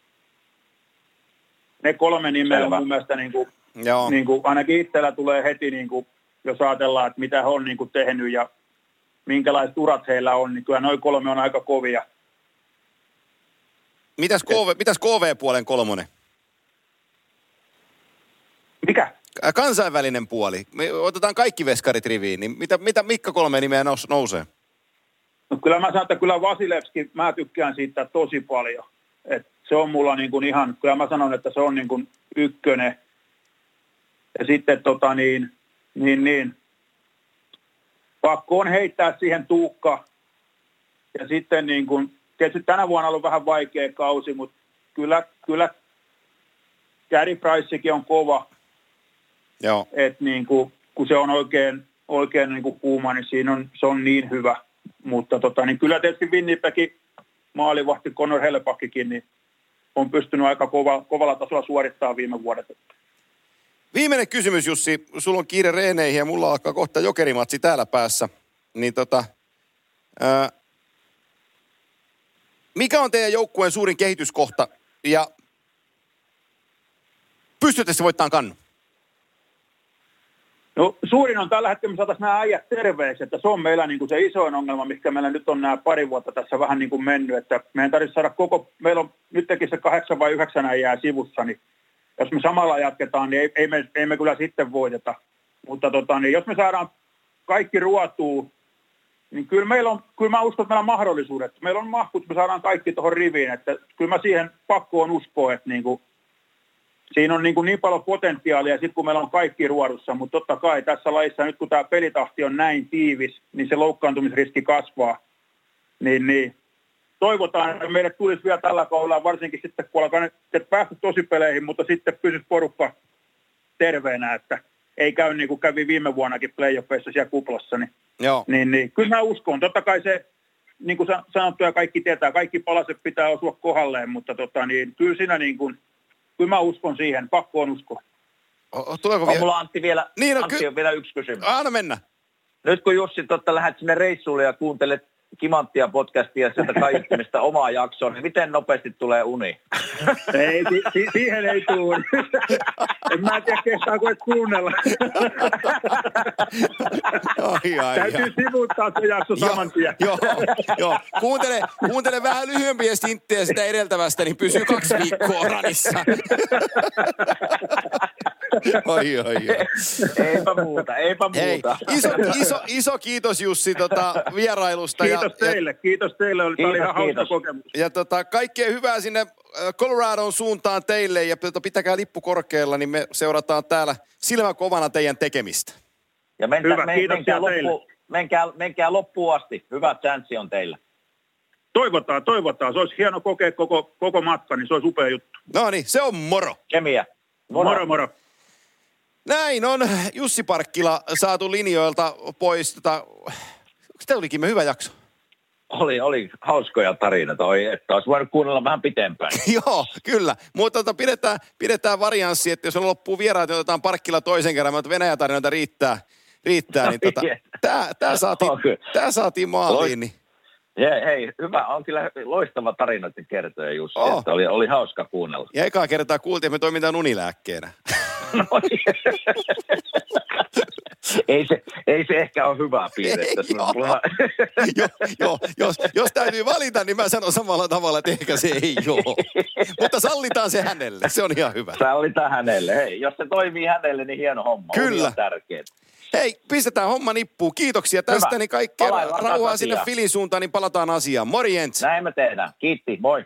Ne kolme nimeä on mun mielestä niin kuin, Joo. Niin kuin, ainakin itsellä tulee heti, niin kuin, jos ajatellaan, että mitä he on niin kuin tehnyt ja minkälaiset urat heillä on, niin kyllä noin kolme on aika kovia. Mitäs, KV, mitäs KV-puolen kolmonen? Mikä? Kansainvälinen puoli. Me otetaan kaikki veskarit riviin, niin mitä, mitä Mikka kolme nimeä nous, nousee? No kyllä mä sanon, että kyllä Vasilevski, mä tykkään siitä tosi paljon. Et se on mulla niin kuin ihan, kyllä mä sanon, että se on niin kuin ykkönen. Ja sitten tota niin, niin, niin, pakko on heittää siihen tuukka. Ja sitten niin kuin, tietysti tänä vuonna on ollut vähän vaikea kausi, mutta kyllä, kyllä Gary Pricekin on kova. Joo. Et niin kuin, kun se on oikein, oikein niin kuin kuuma, niin siinä on, se on niin hyvä. Mutta tota, niin kyllä tietysti Winnipegin maalivahti Conor Helpakkikin niin on pystynyt aika kova, kovalla tasolla suorittaa viime vuodet. Viimeinen kysymys, Jussi. Sulla on kiire reeneihin ja mulla alkaa kohta jokerimatsi täällä päässä. Niin tota, ää, mikä on teidän joukkueen suurin kehityskohta ja pystytte se voittamaan kannu? No suurin on tällä hetkellä, me saataisiin nämä äijät terveeksi, että se on meillä niin kuin se isoin ongelma, mikä meillä nyt on nämä pari vuotta tässä vähän niin kuin mennyt, että meidän tarvitsisi saada koko, meillä on nytkin se kahdeksan vai yhdeksän äijää sivussa, niin jos me samalla jatketaan, niin ei, ei, me, ei me kyllä sitten voiteta. Mutta tota, niin jos me saadaan kaikki ruotuu, niin kyllä, meillä on, kyllä mä uskon, että meillä on mahdollisuudet. Meillä on mahkut, me saadaan kaikki tuohon riviin, että kyllä mä siihen pakkoon uskoa, että niin kuin siinä on niin, kuin niin paljon potentiaalia sitten kun meillä on kaikki ruodussa, mutta totta kai tässä laissa nyt kun tämä pelitahti on näin tiivis, niin se loukkaantumisriski kasvaa. Niin, niin toivotaan, että meille tulisi vielä tällä kaudella, varsinkin sitten kun alkaa nyt päästä peleihin, mutta sitten pysyisi porukka terveenä, että ei käy niin kuin kävi viime vuonnakin playoffeissa siellä kuplassa. Niin, Joo. niin, niin kyllä mä uskon. Totta kai se, niin kuin sanottu ja kaikki tietää, kaikki palaset pitää osua kohdalleen, mutta tota, niin, kyllä siinä niin kuin, kyllä mä uskon siihen, pakko on uskoa. Tuleeko vielä? mulla Antti vielä, niin, no, Antti ky- on vielä yksi kysymys. Anna mennä. Nyt kun Jussi totta lähdet sinne reissulle ja kuuntelet Kimanttia podcastia sieltä kaiuttimista omaa jaksoa, niin miten nopeasti tulee uni? Ei, si- si- siihen ei tule. en mä tiedä, kehtaako et kuunnella. ai, ai, Täytyy ai. sivuuttaa se jakso saman tien. Joo, joo. Kuuntele, kuuntele vähän lyhyempiä stinttejä sitä edeltävästä, niin pysyy kaksi viikkoa ranissa. Oi, oi, oi. Eipä muuta, eipä muuta. Hei, iso, iso, iso kiitos Jussi tota, vierailusta. Kiitos ja, teille, ja, kiitos teille. Oli, kiitos, ihan kiitos. hauska kokemus. Ja tota, kaikkea hyvää sinne Coloradon suuntaan teille ja tota, pitäkää lippu korkealla, niin me seurataan täällä silmä kovana teidän tekemistä. Ja mentä, Hyvä, men, menkää, loppu, menkää, menkää loppuun asti. Hyvä chanssi on teillä. Toivotaan, toivotaan. Se olisi hieno kokea koko, koko matka, niin se olisi upea juttu. No niin, se on moro. Kemiä. Moro, moro. moro. Näin on Jussi Parkkila saatu linjoilta pois. Tota, Tämä olikin hyvä jakso. Oli, oli hauskoja tarinoita, oi, että olisi voinut kuunnella vähän pitempään. [laughs] Joo, kyllä. Mutta tota, pidetään, pidetään varianssi, että jos on loppuu vieraat, niin otetaan parkkilla toisen kerran, mutta Venäjän tarinoita riittää. riittää niin tota, [laughs] tämä, saatiin, tämä saatiin maaliin. Niin. Hei, hei, hyvä. On kyllä loistava tarinoiden kertoja Jussi. Oh. Että oli, oli hauska kuunnella. Ja ekaa kertaa kuultiin, että me toimitaan unilääkkeenä. [laughs] No niin. ei, se, ei se ehkä ole hyvä piirre. Ei tässä. oo. Mulla- jo, jo, jos, jos täytyy valita, niin mä sanon samalla tavalla, että ehkä se ei ole. Mutta sallitaan se hänelle, se on ihan hyvä. Tämä hänelle. Hei, jos se toimii hänelle, niin hieno homma. Kyllä. On tärkeä. Hei, pistetään homma nippuun. Kiitoksia tästä, Hyvä. niin kaikkea Palaillaan rauhaa sinne Filin suuntaan, niin palataan asiaan. Morjens! Näin me tehdään. Kiitti, moi.